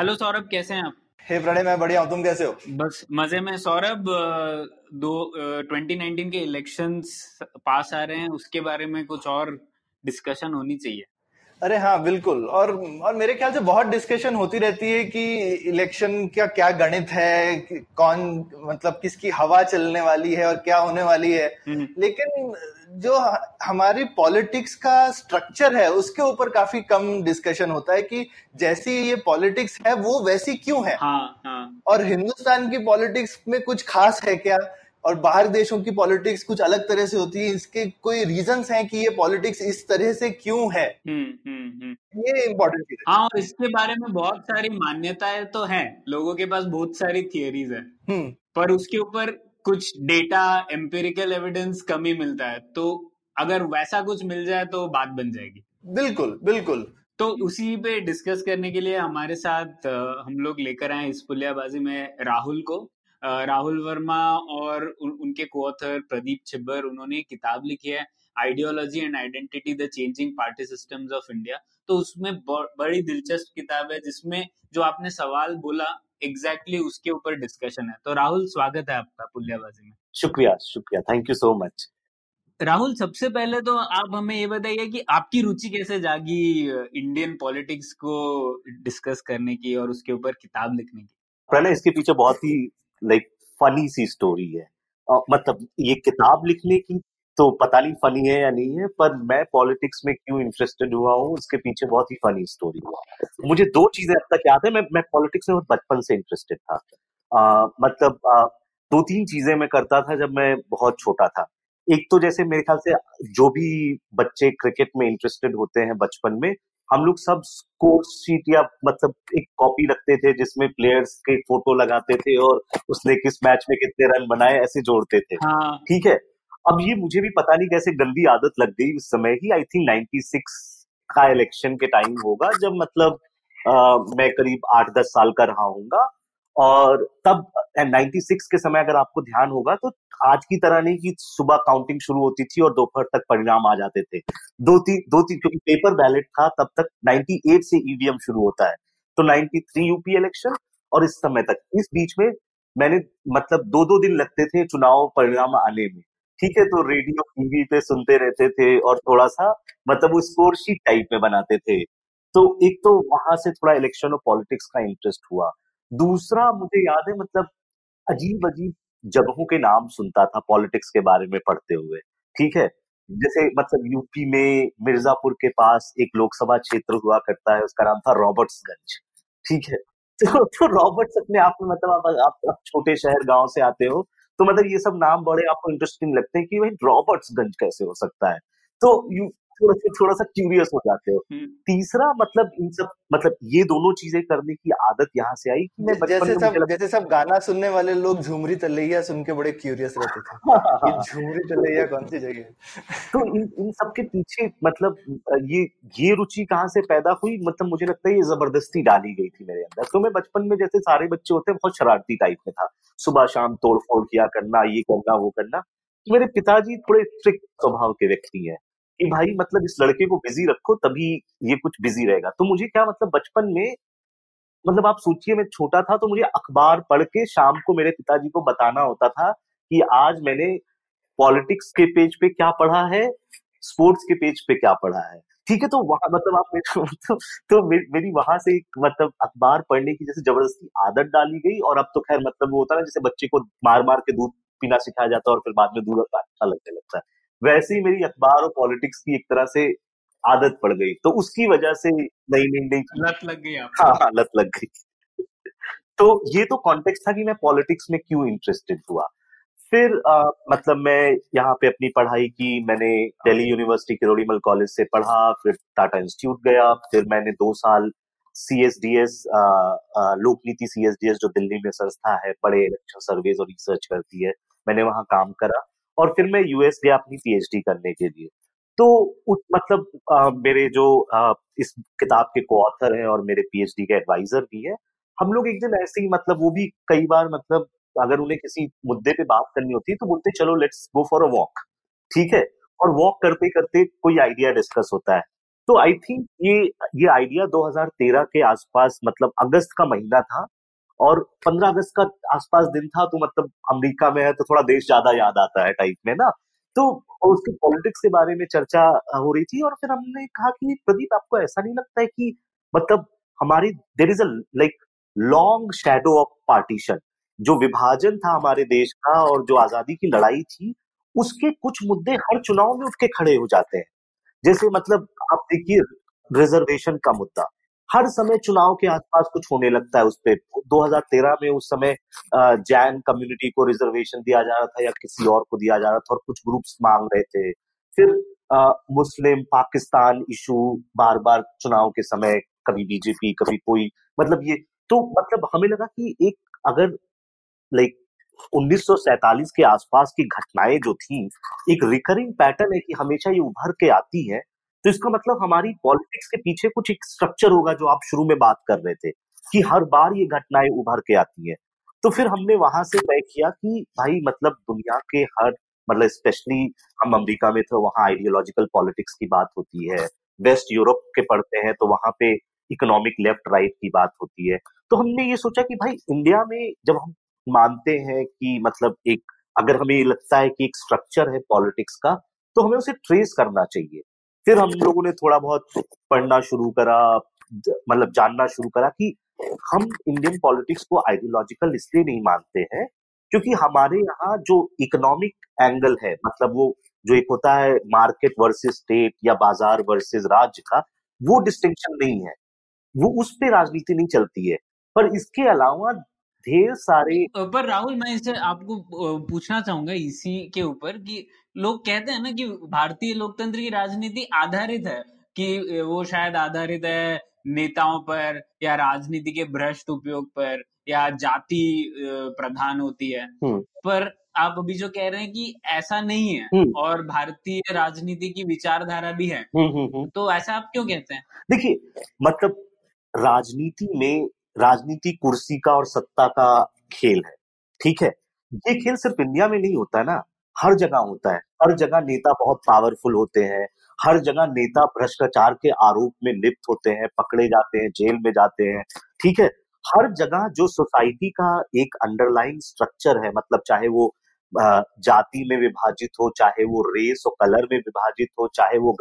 Hello Saurabh कैसे हैं आप? हे प्रणय मैं बढ़िया हूँ। तुम कैसे हो? बस मज़े में। सौरभ दो ट्वेंटी नाइनटीन के इलेक्शंस पास आ रहे हैं। उसके बारे में कुछ और डिस्कशन होनी चाहिए। अरे हाँ बिल्कुल। और और मेरे ख्याल से बहुत डिस्कशन होती रहती है कि इलेक्शन का क्या गणित है कौन मतलब किसकी हवा चलने वाली है और क्या होने वाली है। हम्म, लेकिन जो हमारी पॉलिटिक्स का स्ट्रक्चर है उसके ऊपर काफ़ी कम डिस्कशन होता है कि जैसी ये पॉलिटिक्स है वो वैसी क्यों है? हाँ हाँ। और हिंदुस्तान की पॉलिटिक्स में कुछ खास है क्या? और बाहर देशों की पॉलिटिक्स कुछ अलग तरह से होती है इसके कोई रीजंस हैं कि ये पॉलिटिक्स इस तरह से क्यों है? हम्म हम्म हम्म। ये इम्पोर्टेंट चीज़ है। हाँ और इसके बारे में बहुत सारी मान्यताएँ तो हैं लोगों के पास बहुत सारी थियोरीज है। हम्म। पर उसके ऊपर कुछ डेटा एम्पेरिकल एविडेंस कम ही मिलता है। तो अगर वैसा कुछ मिल जाए तो बात बन जाएगी। बिल्कुल बिल्कुल। तो उसी पे डिस्कस करने के लिए हमारे साथ हम लोग लेकर आए इस पुलियाबाजी में राहुल को। राहुल वर्मा और उन, उनके कोऑथर प्रदीप छिब्बर उन्होंने किताब लिखी है ideology and identity the changing party systems of India तो उसमें बड़ी दिलचस्प किताब है जिसमें जो आपने सवाल बोला एग्जैक्टली exactly उसके ऊपर डिस्कशन है। तो राहुल स्वागत है आपका पुलियाबाजी में। शुक्रिया शुक्रिया। Thank you so much Rahul सबसे पहले तो आप हमें ये बताइए कि आपकी रुचि कैसे जागी इंडियन पॉलिटिक्स को डिस्कस करने की और उसके ऊपर किताब लिखने की? पहले इसके पीछे बहुत ही लाइक फनी सी स्टोरी है। मतलब ये किताब लिखने की तो पता नहीं फनी है या नहीं है पर मैं पॉलिटिक्स में क्यों इंटरेस्टेड हुआ हूँ उसके पीछे बहुत ही फनी स्टोरी हुआ। मुझे दो चीज़ें अब तक याद है मैं मैं पॉलिटिक्स में बहुत बचपन से इंटरेस्टेड था। अ, मतलब अ, दो तीन चीज़ें मैं करता था जब मैं बहुत छोटा था। एक तो जैसे मेरे ख्याल से जो भी बच्चे क्रिकेट में इंटरेस्टेड होते हैं बचपन में हम लोग सब स्कोर शीट या मतलब एक कॉपी रखते थे जिसमें प्लेयर्स के फ़ोटो लगाते थे और उसने किस मैच में कितने रन बनाए ऐसे जोड़ते थे। ठीक हाँ। ठीक है? अब ये मुझे भी पता नहीं कैसे गंदी आदत लग गई उस समय की आई थिंक 96 का इलेक्शन के टाइम होगा जब मतलब अ, मैं करीब आठ दस साल का रहा हूँगा। और तब 96 के समय अगर आपको ध्यान होगा तो आज की तरह नहीं कि सुबह काउंटिंग शुरू होती थी और दोपहर तक परिणाम आ जाते थे। दो तीन दो तीन क्योंकि पेपर बैलेट था तब तक 98 से ईवीएम शुरू होता है। तो 93 यूपी इलेक्शन और इस समय तक। इस बीच में मैंने मतलब दो दो दिन लगते थे चुनाव परिणाम आने में। ठीक है तो रेडियो टीवी पे सुनते रहते थे और थोड़ा सा मतलब वो शीट टाइप में बनाते थे। तो एक तो वहाँ से थोड़ा इलेक्शन और पॉलिटिक्स का इंटरेस्ट हुआ। दूसरा मुझे याद है मतलब अजीब अजीब जगहों के नाम सुनता था पॉलिटिक्स के बारे में पढ़ते हुए। ठीक है? जैसे मतलब यूपी में मिर्जापुर के पास एक लोकसभा क्षेत्र हुआ करता है उसका नाम था रॉबर्ट्सगंज। ठीक है? तो, तो रॉबर्ट्स अपने आप में मतलब आप, आप, आप छोटे शहर गाँव से आते हो तो मतलब ये सब नाम बड़े आपको इंटरेस्टिंग लगते हैं कि भाई रॉबर्ट्सगंज कैसे हो सकता है? तो यू थोड़ा सा थोड़ा सा क्यूरियस हो जाते हो। हम्म, तीसरा मतलब इन सब मतलब ये दोनों चीज़ें करने की आदत यहाँ से आई कि मैं जैसे सब जैसे सब गाना सुनने वाले लोग झुमरी तलैया सुन के बड़े क्यूरियस रहते थे। झुमरी तलैया कौन सी जगह तो इन इन सब के पीछे मतलब ये ये रुचि कहाँ से पैदा हुई? मतलब मुझे लगता है ये ज़बरदस्ती डाली गई थी मेरे अंदर। तो मैं बचपन में जैसे सारे बच्चे होते हैं बहुत शरारती टाइप में था। सुबह शाम तोड़ फोड़ किया करना ये करना वो करना। मेरे पिताजी थोड़े स्ट्रिक्ट स्वभाव के व्यक्ति हैं। कि भाई मतलब इस लड़के को बिज़ी रखो तभी ये कुछ बिज़ी रहेगा। तो मुझे क्या मतलब बचपन में मतलब आप सोचिए मैं छोटा था तो मुझे अखबार पढ़ के शाम को मेरे पिताजी को बताना होता था कि आज मैंने पॉलिटिक्स के पेज पे क्या पढ़ा है स्पोर्ट्स के पेज पे क्या पढ़ा है। ठीक है तो वहाँ मतलब आप मेरे तो, तो मेरी वहाँ से मतलब अखबार पढ़ने की जैसे ज़बरदस्ती आदत डाली गई और अब तो खैर मतलब वो होता है ना जैसे बच्चे को मार मार के दूध पीना सिखाया जाता है और फिर बाद में दूध अच्छा लगने लगता है। वैसे ही मेरी अखबार और पॉलिटिक्स की एक तरह से आदत पड़ गई। तो उसकी वजह से नई नई नई लत लग गई हाँ हाँ लत लग गई। तो ये तो कॉन्टेक्स्ट था कि मैं पॉलिटिक्स में क्यों इंटरेस्टेड हुआ। फिर आ, मतलब मैं यहाँ पे अपनी पढ़ाई की मैंने दिल्ली यूनिवर्सिटी किरोड़ीमल कॉलेज से पढ़ा फिर टाटा इंस्टीट्यूट गया फिर मैंने दो साल सी एस डी एस लोक नीति सी एस डी एस जो दिल्ली में संस्था है बड़े इलेक्शन सर्वेज और रिसर्च करती है मैंने वहाँ काम करा। और फिर मैं यूएस गया अपनी पीएचडी करने के लिए। तो उस मतलब आ, मेरे जो आ, इस किताब के को ऑथर हैं और मेरे पीएचडी के एडवाइजर भी है हम लोग एक दिन ऐसे ही मतलब वो भी कई बार मतलब अगर उन्हें किसी मुद्दे पे बात करनी होती तो बोलते चलो let's go for a walk ठीक है? और वॉक करते करते कोई आइडिया डिस्कस होता है। तो आई थिंक ये ये आइडिया 2013 के आसपास मतलब अगस्त का महीना था और 15 अगस्त का आसपास दिन था तो मतलब अमेरिका में है तो थोड़ा देश ज़्यादा याद आता है टाइप में ना। तो उसकी पॉलिटिक्स के बारे में चर्चा हो रही थी और फिर हमने कहा कि प्रदीप, आपको ऐसा नहीं लगता है कि मतलब हमारी there is a like long shadow of partition जो विभाजन था हमारे देश का और जो आज़ादी की लड़ाई थी, उसके कुछ मुद्दे हर चुनाव में उठ के खड़े हो जाते हैं। जैसे मतलब आप देखिए रिजर्वेशन का मुद्दा। हर समय चुनाव के आसपास कुछ होने लगता है उस पर 2013 में उस समय जैन कम्युनिटी को रिजर्वेशन दिया जा रहा था या किसी और को दिया जा रहा था और कुछ ग्रुप्स मांग रहे थे। फिर आ, मुस्लिम पाकिस्तान इशू बार बार चुनाव के समय कभी बीजेपी कभी कोई मतलब ये तो मतलब हमें लगा कि एक अगर लाइक 1947 के आसपास की घटनाएँ जो थी एक रिकरिंग पैटर्न है कि हमेशा ये उभर के आती है। तो इसका मतलब हमारी पॉलिटिक्स के पीछे कुछ एक स्ट्रक्चर होगा जो आप शुरू में बात कर रहे थे, कि हर बार ये घटनाएँ उभर के आती है। तो फिर हमने वहाँ से तय किया कि भाई मतलब दुनिया के हर मतलब स्पेशली हम अमेरिका में थे, वहाँ आइडियोलॉजिकल पॉलिटिक्स की बात होती है। वेस्ट यूरोप के पढ़ते हैं तो वहाँ पे इकोनॉमिक लेफ़्ट राइट की बात होती है। तो हमने ये सोचा कि भाई इंडिया में जब हम मानते हैं कि मतलब एक, अगर हमें लगता है कि एक स्ट्रक्चर है पॉलिटिक्स का तो हमें उसे ट्रेस करना चाहिए। फिर हम लोगों ने थोड़ा बहुत पढ़ना शुरू करा मतलब जानना शुरू करा कि हम इंडियन पॉलिटिक्स को आइडियोलॉजिकल इसलिए नहीं मानते हैं क्योंकि हमारे यहाँ जो इकोनॉमिक एंगल है मतलब वो जो एक होता है मार्केट वर्सेस स्टेट या बाज़ार वर्सेस राज्य का, वो डिस्टिंक्शन नहीं है। वो उस पर राजनीति नहीं चलती है। पर इसके अलावा ढेर सारे पर राहुल मैं इसे आपको पूछना चाहूँगा इसी के ऊपर कि लोग कहते हैं ना कि भारतीय लोकतंत्र की राजनीति आधारित है कि वो शायद आधारित है नेताओं पर या राजनीति के भ्रष्ट उपयोग पर या जाति प्रधान होती है हम्म। पर आप अभी जो कह रहे हैं कि ऐसा नहीं है हम्म। और भारतीय राजनीति की विचारधारा भी है हम्म, तो ऐसा आप क्यों कहते हैं देखिए मतलब राजनीति में राजनीति, कुर्सी का और सत्ता का खेल है। ठीक है? ये खेल सिर्फ़ इंडिया में नहीं होता है ना। हर जगह होता है। हर जगह नेता बहुत पावरफुल होते हैं। हर जगह नेता भ्रष्टाचार के आरोप में लिप्त होते हैं, पकड़े जाते हैं, जेल में जाते हैं। ठीक है? हर जगह जो सोसाइटी का एक अंडरलाइन स्ट्रक्चर है मतलब चाहे वो जाति में विभाजित हो, चाहे वो रेस और कलर में विभाजित हो, चाहे वो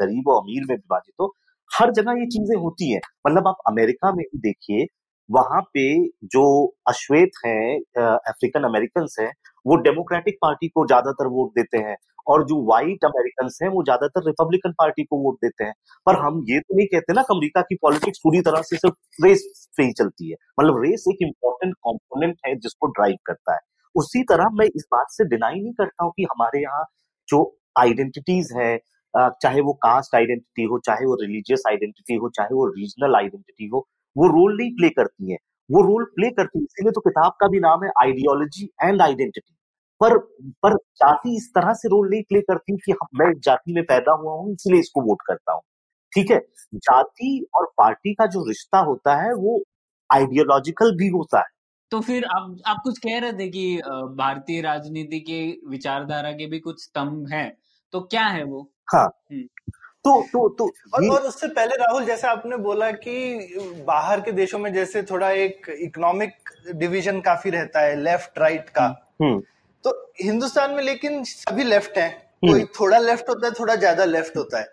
गरीब और अमीर में विभाजित हो, हर जगह ये चीज़ें होती हैं। मतलब आप अमेरिका में ही देखिए वहाँ पे जो अश्वेत हैं अफ्रीकन अमेरिकन हैं, वो डेमोक्रेटिक पार्टी को ज़्यादातर वोट देते हैं और जो व्हाइट अमेरिकन हैं, वो ज़्यादातर रिपब्लिकन पार्टी को वोट देते हैं। पर हम ये तो नहीं कहते ना कि अमरीका की पॉलिटिक्स पूरी तरह से सिर्फ़ रेस से ही चलती है। मतलब रेस एक इम्पोर्टेंट कॉम्पोनेंट है जिसको ड्राइव करता है। उसी तरह मैं इस बात से डिनाई नहीं करता हूँ कि हमारे यहाँ जो आइडेंटिटीज है चाहे वो कास्ट आइडेंटिटी हो, चाहे वो रिलीजियस आइडेंटिटी हो, चाहे वो रीजनल आइडेंटिटी हो वो रोल नहीं प्ले करती है। वो रोल प्ले करती है इसीलिए तो किताब का भी नाम है आइडियोलॉजी एंड आइडेंटिटी पर पर जाति इस तरह से रोल नहीं प्ले करती कि मैं जाति में पैदा हुआ हूँ इसलिए इसको वोट करता हूँ। ठीक है? जाति और पार्टी का जो रिश्ता होता है वो आइडियोलॉजिकल भी होता है। तो फिर आप आप कुछ कह रहे थे कि भारतीय राजनीति के विचारधारा के भी कुछ स्तंभ हैं तो क्या है वो? हाँ। हम्म। तो तो तो और, और उससे पहले राहुल जैसे आपने बोला कि बाहर के देशों में जैसे थोड़ा एक इकोनॉमिक डिवीज़न काफ़ी रहता है लेफ़्ट राइट का। हम्म। तो हिंदुस्तान में लेकिन सभी लेफ़्ट हैं। कोई हम्म। थोड़ा लेफ़्ट होता है थोड़ा ज़्यादा लेफ़्ट होता है।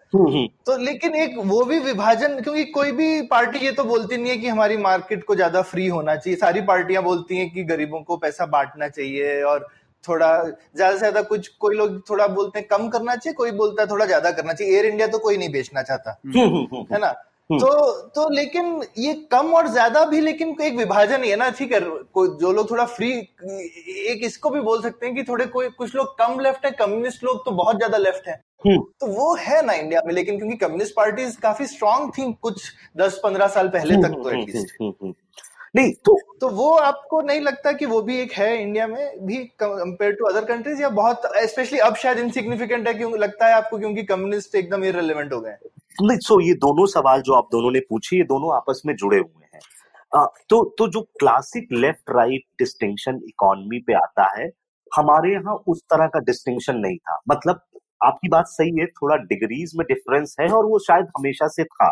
तो लेकिन एक वो भी विभाजन क्योंकि कोई भी पार्टी ये तो बोलती नहीं है कि हमारी मार्केट को ज़्यादा फ्री होना चाहिए। सारी पार्टियाँ बोलती हैं कि गरीबों को पैसा बांटना चाहिए और थोड़ा ज़्यादा से ज़्यादा कुछ कोई लोग थोड़ा बोलते हैं कम करना चाहिए कोई बोलता है थोड़ा ज़्यादा करना चाहिए। एयर इंडिया तो कोई नहीं बेचना चाहता। हम्म, हम्म, हम्म, है ना। तो तो लेकिन ये कम और ज़्यादा भी लेकिन एक विभाजन ही है ना ठीक है? जो लोग थोड़ा फ्री एक इसको भी बोल सकते हैं कि थोड़े कोई कुछ लोग कम लेफ़्ट है कम्युनिस्ट लोग तो बहुत ज़्यादा लेफ़्ट है। तो वो है ना इंडिया में लेकिन क्योंकि कम्युनिस्ट पार्टी काफ़ी स्ट्रांग थी कुछ दस पंद्रह साल पहले तक तो एटलीस्ट नहीं तो तो वो आपको नहीं लगता कि वो भी एक है इंडिया में भी कंपेयर टू अदर कंट्रीज़ या बहुत स्पेशली अब शायद इनसिग्निफिकेंट है क्यों लगता है आपको क्योंकि कम्युनिस्ट एकदम इरेलीवेंट हो गए नहीं सो ये दोनों सवाल जो आप दोनों ने पूछे ये दोनों आपस में जुड़े हुए हैं। आ, तो तो जो classic left right distinction economy पे आता है हमारे यहाँ उस तरह का डिस्टिंक्शन नहीं था। मतलब आपकी बात सही है थोड़ा डिग्रीज में डिफरेंस है और वो शायद हमेशा से था।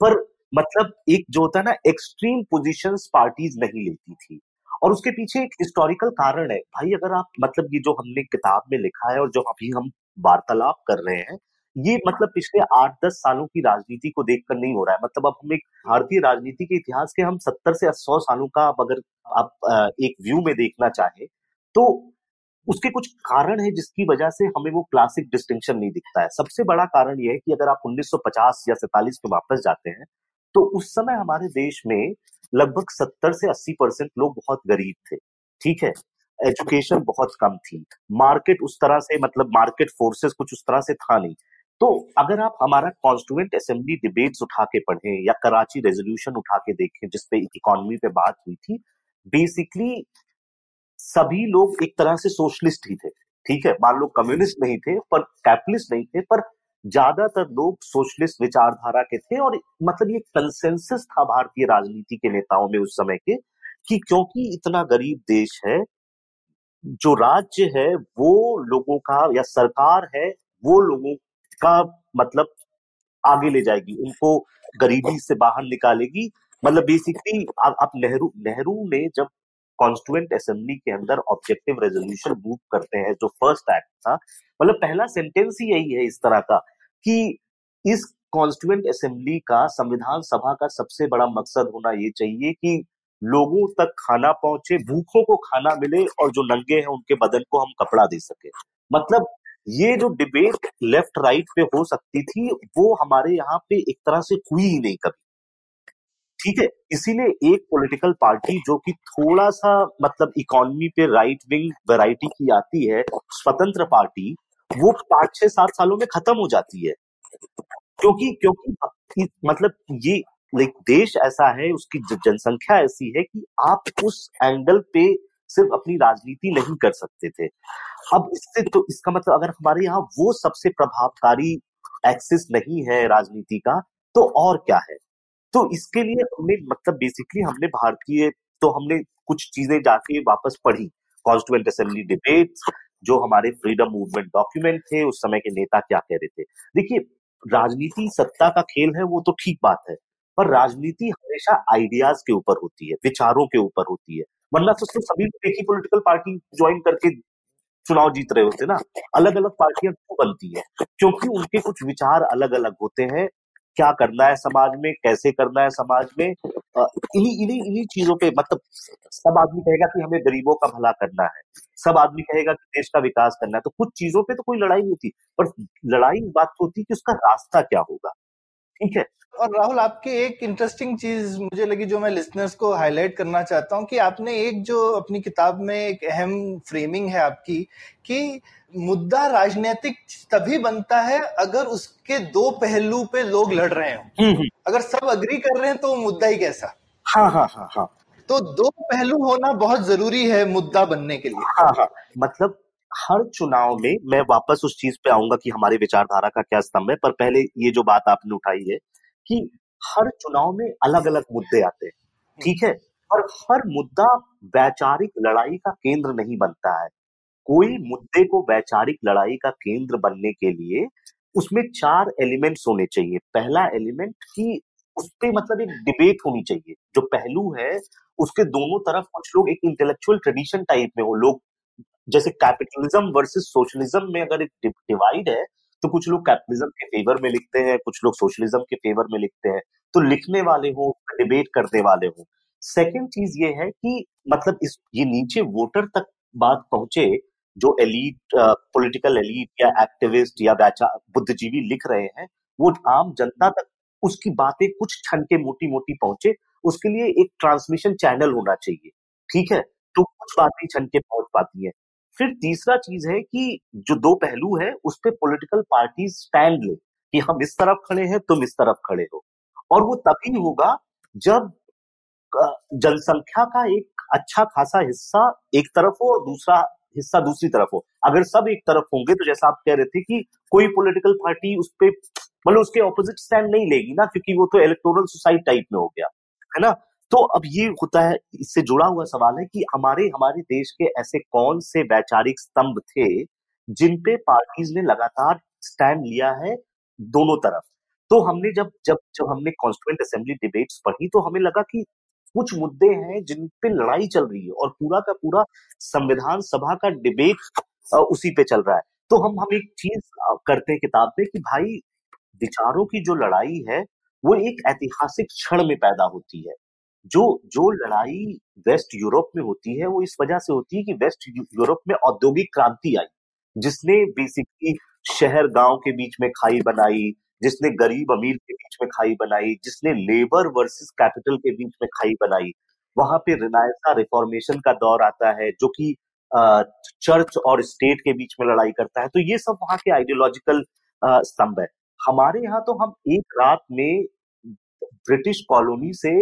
पर मतलब एक जो होता है ना एक्सट्रीम पोजिशन पार्टीज़ नहीं लेती थी। और उसके पीछे एक हिस्टोरिकल कारण है। भाई, अगर आप मतलब ये जो हमने किताब में लिखा है और जो अभी हम वार्तालाप कर रहे हैं, ये मतलब पिछले आठ दस सालों की राजनीति को देखकर नहीं हो रहा है। मतलब अब हम एक भारतीय राजनीति के इतिहास के हम सत्तर से सौ सालों का अब अगर आप एक व्यू में देखना चाहे तो उसके कुछ कारण है जिसकी वजह से हमें वो क्लासिक डिस्टिंक्शन नहीं दिखता है। सबसे बड़ा कारण यह है कि अगर आप 1950 या सैतालीस में वापस जाते हैं तो उस समय हमारे देश में लगभग सत्तर से अस्सी परसेंट लोग बहुत गरीब थे, ठीक है? एजुकेशन बहुत कम थी। मार्केट उस तरह से मतलब मार्केट फोर्सेस कुछ उस तरह से था नहीं। तो अगर आप हमारा कॉन्स्टिट्यूंट असेंबली डिबेट्स उठा के पढ़ें या कराची रेजोल्यूशन उठा के देखें जिसपे इकोनॉमी पे बात हुई थी बेसिकली सभी लोग एक तरह से सोशलिस्ट ही थे, ठीक है? मान लो कम्युनिस्ट नहीं थे, पर कैपिटलिस्ट नहीं थे, पर ज़्यादातर लोग सोशलिस्ट विचारधारा के थे और मतलब ये कंसेंसस था भारतीय राजनीति के नेताओं में उस समय के कि क्योंकि इतना गरीब देश है, जो राज्य है, वो लोगों का या सरकार है, वो लोगों का मतलब आगे ले जाएगी, उनको गरीबी से बाहर निकालेगी। मतलब बेसिकली आप नेहरू नेहरू ने जब कॉन्स्टिट्यूंट असेंबली के अंदर ऑब्जेक्टिव रेजोल्यूशन मूव करते हैं, जो फ़र्स्ट एक्ट था मतलब पहला सेंटेंस ही यही है इस तरह का कि इस कॉन्स्टिट्यूंट असेंबली का संविधान सभा का सबसे बड़ा मकसद होना ये चाहिए कि लोगों तक खाना पहुँचे, भूखों को खाना मिले और जो नंगे हैं उनके बदन को हम कपड़ा दे सके। मतलब ये जो डिबेट लेफ़्ट राइट पे हो सकती थी, वो हमारे यहाँ पे एक तरह से हुई ही नहीं कभी। ठीक है? इसीलिए एक पॉलिटिकल पार्टी जो कि थोड़ा सा मतलब इकोनॉमी पे राइट विंग वैरायटी की आती है, स्वतंत्र पार्टी वो पाँच छह सात सालों में खत्म हो जाती है। क्योंकि क्योंकि मतलब ये लाइक देश ऐसा है, उसकी जनसंख्या ऐसी है कि आप उस एंगल पे सिर्फ़ अपनी राजनीति नहीं कर सकते थे। अब इससे तो इसका मतलब अगर हमारे यहाँ वो सबसे प्रभावकारी एक्सिस नहीं है राजनीति का तो और क्या है? तो इसके लिए हमने मतलब बेसिकली हमने भारतीय तो हमने कुछ चीज़ें जाके वापस पढ़ी। कॉन्स्टिट्यूंट असेंबली डिबेट जो हमारे फ्रीडम मूवमेंट डॉक्यूमेंट थे, उस समय के नेता क्या कह रहे थे? देखिए, राजनीति सत्ता का खेल है, वो तो ठीक बात है, पर राजनीति हमेशा आइडियाज़ के ऊपर होती है, विचारों के ऊपर होती है। वरना तो सिर्फ़ सभी एक ही पोलिटिकल पार्टी ज्वाइन करके चुनाव जीत रहे होते ना। अलग अलग पार्टियाँ क्यों बनती है? क्योंकि उनके कुछ विचार अलग अलग होते हैं क्या करना है समाज में, कैसे करना है समाज में इन्हीं इन्हीं इन्हीं चीज़ों पे मतलब सब आदमी कहेगा कि हमें गरीबों का भला करना है, सब आदमी कहेगा कि देश का विकास करना है तो कुछ चीज़ों पे तो कोई लड़ाई नहीं होती, पर लड़ाई इस बात होती कि उसका रास्ता क्या होगा। ठीक है। और राहुल आपकी एक इंटरेस्टिंग चीज़ मुझे लगी जो मैं लिसनर्स को हाईलाइट करना चाहता हूँ कि आपने एक जो अपनी किताब में एक अहम फ्रेमिंग है आपकी कि मुद्दा राजनीतिक तभी बनता है अगर उसके दो पहलू पे लोग लड़ रहे हो। हम्म, हम्म। अगर सब अग्री कर रहे हैं तो मुद्दा ही कैसा? हाँ हाँ हाँ हाँ। तो दो पहलू होना बहुत ज़रूरी है मुद्दा बनने के लिए। हाँ हाँ। मतलब हर चुनाव में मैं वापस उस चीज़ पे आऊँगा कि हमारे विचारधारा का क्या स्तंभ है, पर पहले ये जो बात आपने उठाई है कि हर चुनाव में अलग अलग मुद्दे आते हैं, ठीक है? और हर मुद्दा वैचारिक लड़ाई का केंद्र नहीं बनता है। कोई मुद्दे को वैचारिक लड़ाई का केंद्र बनने के लिए उसमें चार एलिमेंट्स होने चाहिए। पहला एलिमेंट की उस पर मतलब एक डिबेट होनी चाहिए। जो पहलू है, उसके दोनों तरफ़ कुछ लोग एक इंटेलेक्चुअल ट्रेडिशन टाइप में हो, लोग जैसे कैपिटलिज्म वर्सेस सोशलिज्म में अगर एक डिवाइड है तो कुछ लोग कैपिटलिज्म के फेवर में लिखते हैं, कुछ लोग सोशलिज्म के फेवर में लिखते हैं तो लिखने वाले हो डिबेट करने वाले हो। सेकेंड चीज़ ये है कि मतलब इस, ये नीचे वोटर तक बात पहुँचे, जो एलीट पॉलिटिकल एलीट या एक्टिविस्ट या बुद्धिजीवी लिख रहे हैं, वो आम जनता तक उसकी बातें कुछ ठन के मोटी मोटी पहुँचे, उसके लिए एक ट्रांसमिशन चैनल होना चाहिए। ठीक है? तो कुछ बातें छन के पहुँच पाती है। फिर तीसरा चीज़ है कि जो दो पहलू है, उस पर पोलिटिकल पार्टी स्टैंड ले कि हम इस तरफ़ खड़े हैं, तुम इस तरफ़ खड़े हो। और वो तभी होगा जब जनसंख्या का एक अच्छा खासा हिस्सा एक तरफ़ हो और दूसरा हिस्सा दूसरी तरफ़ हो। अगर सब एक तरफ़ होंगे तो जैसा आप कह रहे थे कि कोई पॉलिटिकल पार्टी उस पर मतलब उसके ऑपोजिट स्टैंड नहीं लेगी ना, क्योंकि वो तो इलेक्टोरल सोसाइटी टाइप में हो गया, है ना? तो अब ये होता है, इससे जुड़ा हुआ सवाल है कि हमारे हमारे देश के ऐसे कौन से वैचारिक स्तंभ थे जिन पे पार्टीज़ ने लगातार स्टैंड लिया है दोनों तरफ़? तो हमने जब जब जब हमने कॉन्स्टिट्यूंट असेंबली डिबेट्स पढ़ी तो हमें लगा कि कुछ मुद्दे हैं जिन पे लड़ाई चल रही है और पूरा का पूरा संविधान सभा का डिबेट उसी पे चल रहा है। तो हम हम एक चीज़ करते हैं किताब में कि भाई, विचारों की जो लड़ाई है वो एक ऐतिहासिक क्षण में पैदा होती है। जो जो लड़ाई वेस्ट यूरोप में होती है, वो इस वजह से होती है कि वेस्ट यूरोप में औद्योगिक क्रांति आई। जिसने बेसिकली शहर गाँव के बीच में खाई बनाई, जिसने गरीब अमीर के बीच में खाई बनाई, जिसने लेबर वर्सेस कैपिटल के बीच में खाई बनाई। वहाँ पे रिनायसा रिफॉर्मेशन का दौर आता है, जो कि चर्च और स्टेट के बीच में लड़ाई करता है। तो ये सब वहाँ के आइडियोलॉजिकल स्तंभ है। हमारे यहाँ तो हम एक रात में ब्रिटिश कॉलोनी से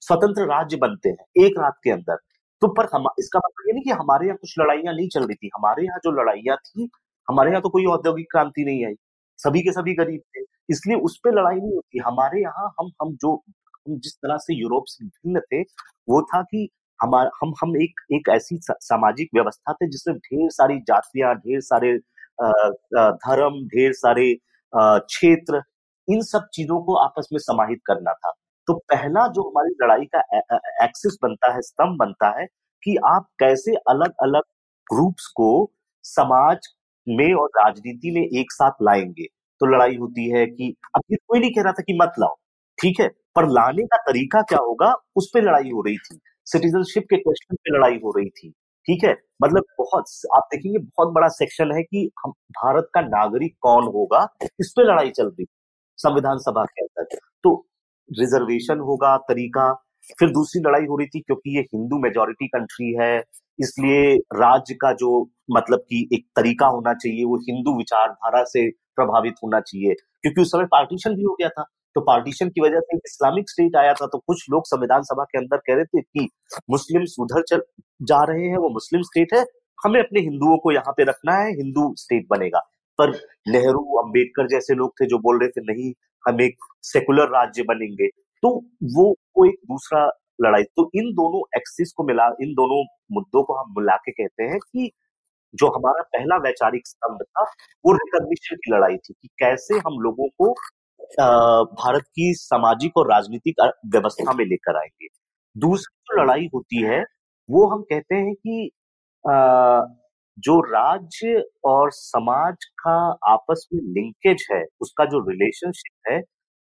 स्वतंत्र राज्य बनते हैं, एक रात के अंदर। तो पर हम, इसका मतलब ये नहीं कि हमारे यहाँ कुछ लड़ाइयाँ नहीं चल रही थी। हमारे यहाँ जो लड़ाइयाँ थी, हमारे यहाँ तो कोई औद्योगिक क्रांति नहीं आई। सभी के सभी गरीब थे। इसलिए उस पर लड़ाई नहीं होती। हमारे यहाँ हम हम जो, हम जिस तरह से यूरोप से भिन्न थे, वो था कि हमारा हम हम एक एक ऐसी सामाजिक व्यवस्था थे जिसमें ढेर सारी जातियाँ, ढेर सारे धर्म, ढेर सारे क्षेत्र, इन सब चीज़ों को आपस में समाहित करना था। तो पहला जो हमारी लड़ाई का एक्सिस बनता है, स्तंभ बनता है कि आप कैसे अलग अलग ग्रुप्स को समाज में और राजनीति में एक साथ लाएँगे। तो लड़ाई होती है कि अब ये कोई नहीं कह रहा था कि मत लाओ, ठीक है? पर लाने का तरीका क्या होगा, उस पर लड़ाई हो रही थी। सिटीजनशिप के क्वेश्चन पे लड़ाई हो रही थी, ठीक है? मतलब बहुत आप देखेंगे बहुत बड़ा सेक्शन है कि हम, भारत का नागरिक कौन होगा इस पे लड़ाई चल रही संविधान सभा के अंदर। तो रिजर्वेशन होगा तरीका। फिर दूसरी लड़ाई हो रही थी क्योंकि ये हिंदू मेजोरिटी कंट्री है, इसलिए राज्य का जो मतलब कि एक तरीका होना चाहिए, वो हिंदू विचारधारा से प्रभावित होना चाहिए। क्योंकि उस समय पार्टीशन भी हो गया था तो पार्टीशन की वजह से इस्लामिक स्टेट आया था तो कुछ लोग संविधान सभा के अंदर कह रहे थे कि मुस्लिम उधर चल जा रहे हैं, वो मुस्लिम स्टेट है, हमें अपने हिंदुओं को यहाँ पे रखना है, हिंदू स्टेट बनेगा। पर नेहरू, अंबेडकर जैसे लोग थे जो बोल रहे थे, नहीं, हम एक सेकुलर राज्य बनेंगे। तो वो वो एक दूसरा लड़ाई। तो इन दोनों एक्सिस को मिला, इन दोनों मुद्दों को हम मिला के कहते हैं कि जो हमारा पहला वैचारिक स्तंभ था, वो रिकॉग्निशन की लड़ाई थी कि कैसे हम लोगों को भारत की सामाजिक और राजनीतिक व्यवस्था में लेकर आएँगे। दूसरी जो लड़ाई होती है, वो हम कहते हैं कि जो राज्य और समाज का आपस में लिंकेज है, उसका जो रिलेशनशिप है,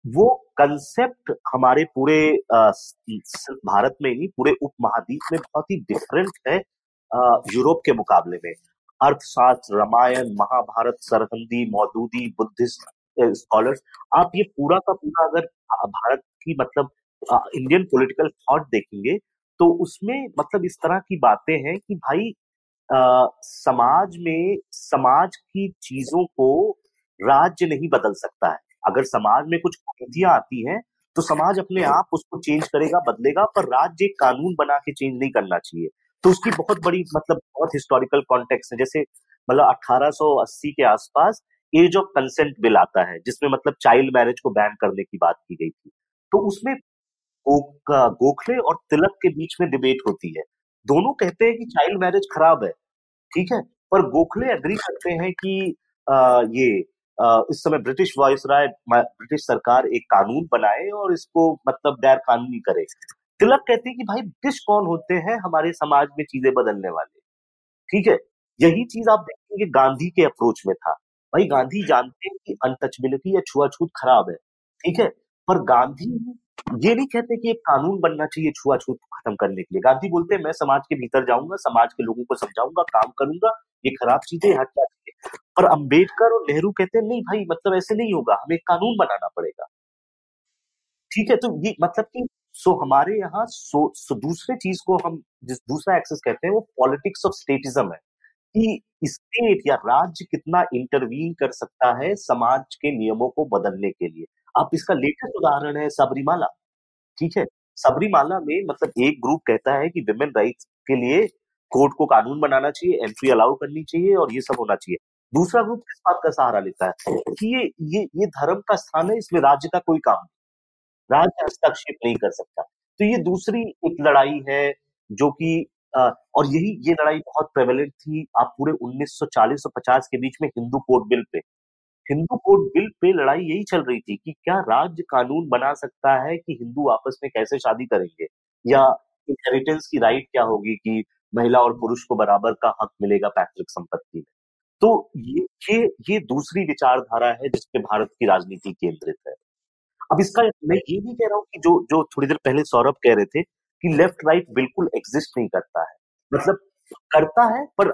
वो कंसेप्ट हमारे पूरे भारत में ही पूरे उपमहाद्वीप में बहुत ही डिफरेंट है यूरोप के मुकाबले में। अर्थशास्त्र, रामायण, महाभारत, सरहंदी, मौदूदी, बुद्धिस्ट स्कॉलर्स आप ये पूरा का पूरा अगर भारत की मतलब इंडियन पॉलिटिकल थॉट देखेंगे तो उसमें मतलब इस तरह की बातें हैं कि भाई आ, समाज में समाज की चीज़ों को राज्य नहीं बदल सकता है। अगर समाज में कुछ कुरीतियाँ आती हैं तो समाज अपने आप उसको चेंज करेगा बदलेगा पर राज्य कानून बना के चेंज नहीं करना चाहिए। तो उसकी बहुत बड़ी मतलब बहुत हिस्टोरिकल कॉन्टेक्स्ट है। जैसे मतलब 1880 के आसपास एज ऑफ़ कंसेंट बिल आता है जिसमें मतलब चाइल्ड मैरिज को बैन करने की बात की गई थी। तो उसमें गोखले और तिलक के बीच में डिबेट होती है। दोनों कहते हैं कि चाइल्ड मैरिज खराब है ठीक है? पर गोखले अग्री करते हैं कि आ, ये आ, इस समय ब्रिटिश वॉइस राय ब्रिटिश सरकार एक कानून बनाए और इसको मतलब गैर कानूनी करे। तिलक कहते हैं कि भाई ब्रिटिश कौन होते हैं? हमारे समाज में चीज़ें बदलने वाले। ठीक है? यही चीज़ आप देखेंगे गांधी के अप्रोच में था। भाई गांधी जानते हैं कि अनटचबिलिटी या छुआछूत खराब है ठीक है? पर गांधी ये नहीं कहते कि एक कानून बनना चाहिए छुआछूत खत्म करने के लिए। गांधी बोलते हैं मैं समाज के भीतर जाऊँगा समाज के लोगों को समझाऊँगा काम करूँगा ये खराब चीज़ें हटा चीज़ें पर अंबेडकर और नेहरू कहते हैं नहीं भाई मतलब ऐसे नहीं होगा हमें कानून बनाना पड़ेगा। ठीक है तो ये मतलब कि सो हमारे यहाँ सो, सो दूसरे चीज़ को हम जिस दूसरा एक्सेस कहते हैं वो पॉलिटिक्स ऑफ़ स्टेटिज्म है। कि स्टेट या राज्य कितना इंटरवीन कर सकता है समाज के नियमों को बदलने के लिए। आप इसका लेटेस्ट उदाहरण है सबरीमाला। ठीक है? सबरीमाला में मतलब एक ग्रुप कहता है कि विमेन राइट्स के लिए कोर्ट को कानून बनाना चाहिए एंट्री अलाउ करनी चाहिए और ये सब होना चाहिए। दूसरा ग्रुप किस बात का सहारा लेता है? कि ये ये ये धर्म का स्थान है, इसमें राज्य का कोई काम नहीं। राज्य हस्तक्षेप नहीं कर सकता। तो ये दूसरी एक लड़ाई है जो कि और यही, ये लड़ाई बहुत प्रेवलेंट थी। आप पूरे 1940 और 50 के बीच में Hindu court bill pay. Hindu code bill pay लड़ाई यही चल रही थी कि क्या राज्य कानून बना सकता है कि हिंदू आपस में कैसे शादी करेंगे? या इनहेरिटेंस की राइट क्या होगी कि महिला और पुरुष को बराबर का हक मिलेगा पैतृक संपत्ति में? तो ये ये ये दूसरी विचारधारा है जिसपे भारत की राजनीति केंद्रित है। अब इसका मैं ये नहीं कह रहा हूँ कि जो जो थोड़ी देर पहले सौरभ कह रहे थे कि लेफ़्ट राइट बिल्कुल एग्जिस्ट नहीं करता है। मतलब करता है पर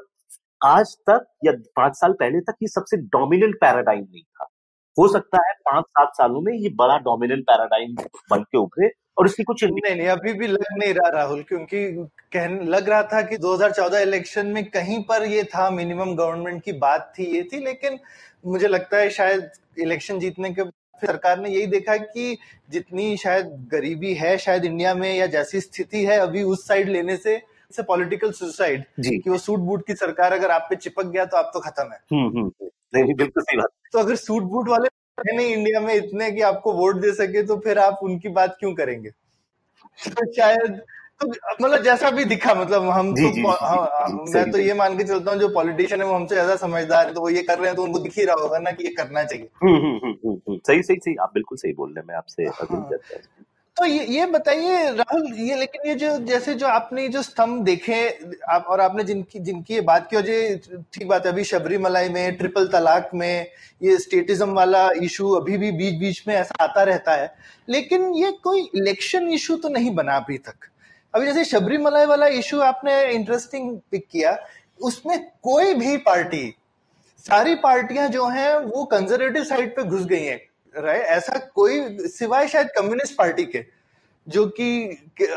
आज तक या पाँच साल पहले तक ये सबसे डोमिनेंट पैराडाइम नहीं था। हो सकता है पाँच सात सालों में ये बड़ा डोमिनेंट पैराडाइम बन के उभरे और इसकी कुछ नहीं नहीं, अभी भी लग नहीं रहा राहुल, क्योंकि कहने लग रहा था कि 2014 इलेक्शन में कहीं पर ये था मिनिमम गवर्नमेंट की बात थी, ये थी, लेकिन मुझे लगता है शायद इलेक्शन जीतने के बाद सरकार ने यही देखा कि जितनी शायद गरीबी है शायद इंडिया में या जैसी स्थिति है, अभी उस साइड लेने से से पॉलिटिकल सुसाइड कि वो सूट बूट की सरकार अगर आप पे चिपक गया तो आप तो खत्म है। हम्म, हम्म। नहीं बिल्कुल सही बात। तो अगर सूट बूट वाले नहीं इंडिया में इतने कि आपको वोट दे सके तो फिर आप उनकी बात क्यों करेंगे? तो शायद तो मतलब जैसा भी दिखा मतलब हम जी, तो जी, जी, हाँ, मैं तो ये मान के चलता हूँ जो पॉलिटिशियन है वो हमसे ज़्यादा समझदार है तो वो ये कर रहे हैं तो उनको दिख ही रहा होगा ना कि ये करना चाहिए। सही सही सही आप बिल्कुल सही बोल रहे हैं मैं आपसे हाँ, तो ये ये बताइए राहुल, ये लेकिन ये जो, जैसे जो आपने जो स्तंभ देखे, आप, और आपने जिनकी जिनकी ये बात की, और जो ठीक बात है, अभी शबरीमलाई में, ट्रिपल तलाक में, ये स्टेटिज्म वाला इशू अभी भी बीच बीच में ऐसा आता रहता है, लेकिन ये कोई इलेक्शन इशू तो नहीं बना अभी तक। अभी जैसे शबरीमलाई वाला इशू आपने इंटरेस्टिंग पिक किया, उसमें कोई भी पार्टी, सारी पार्टियाँ जो हैं, वो कंजर्वेटिव साइड पे घुस गई हैं। रहे, ऐसा कोई सिवाय शायद कम्युनिस्ट पार्टी के, जो कि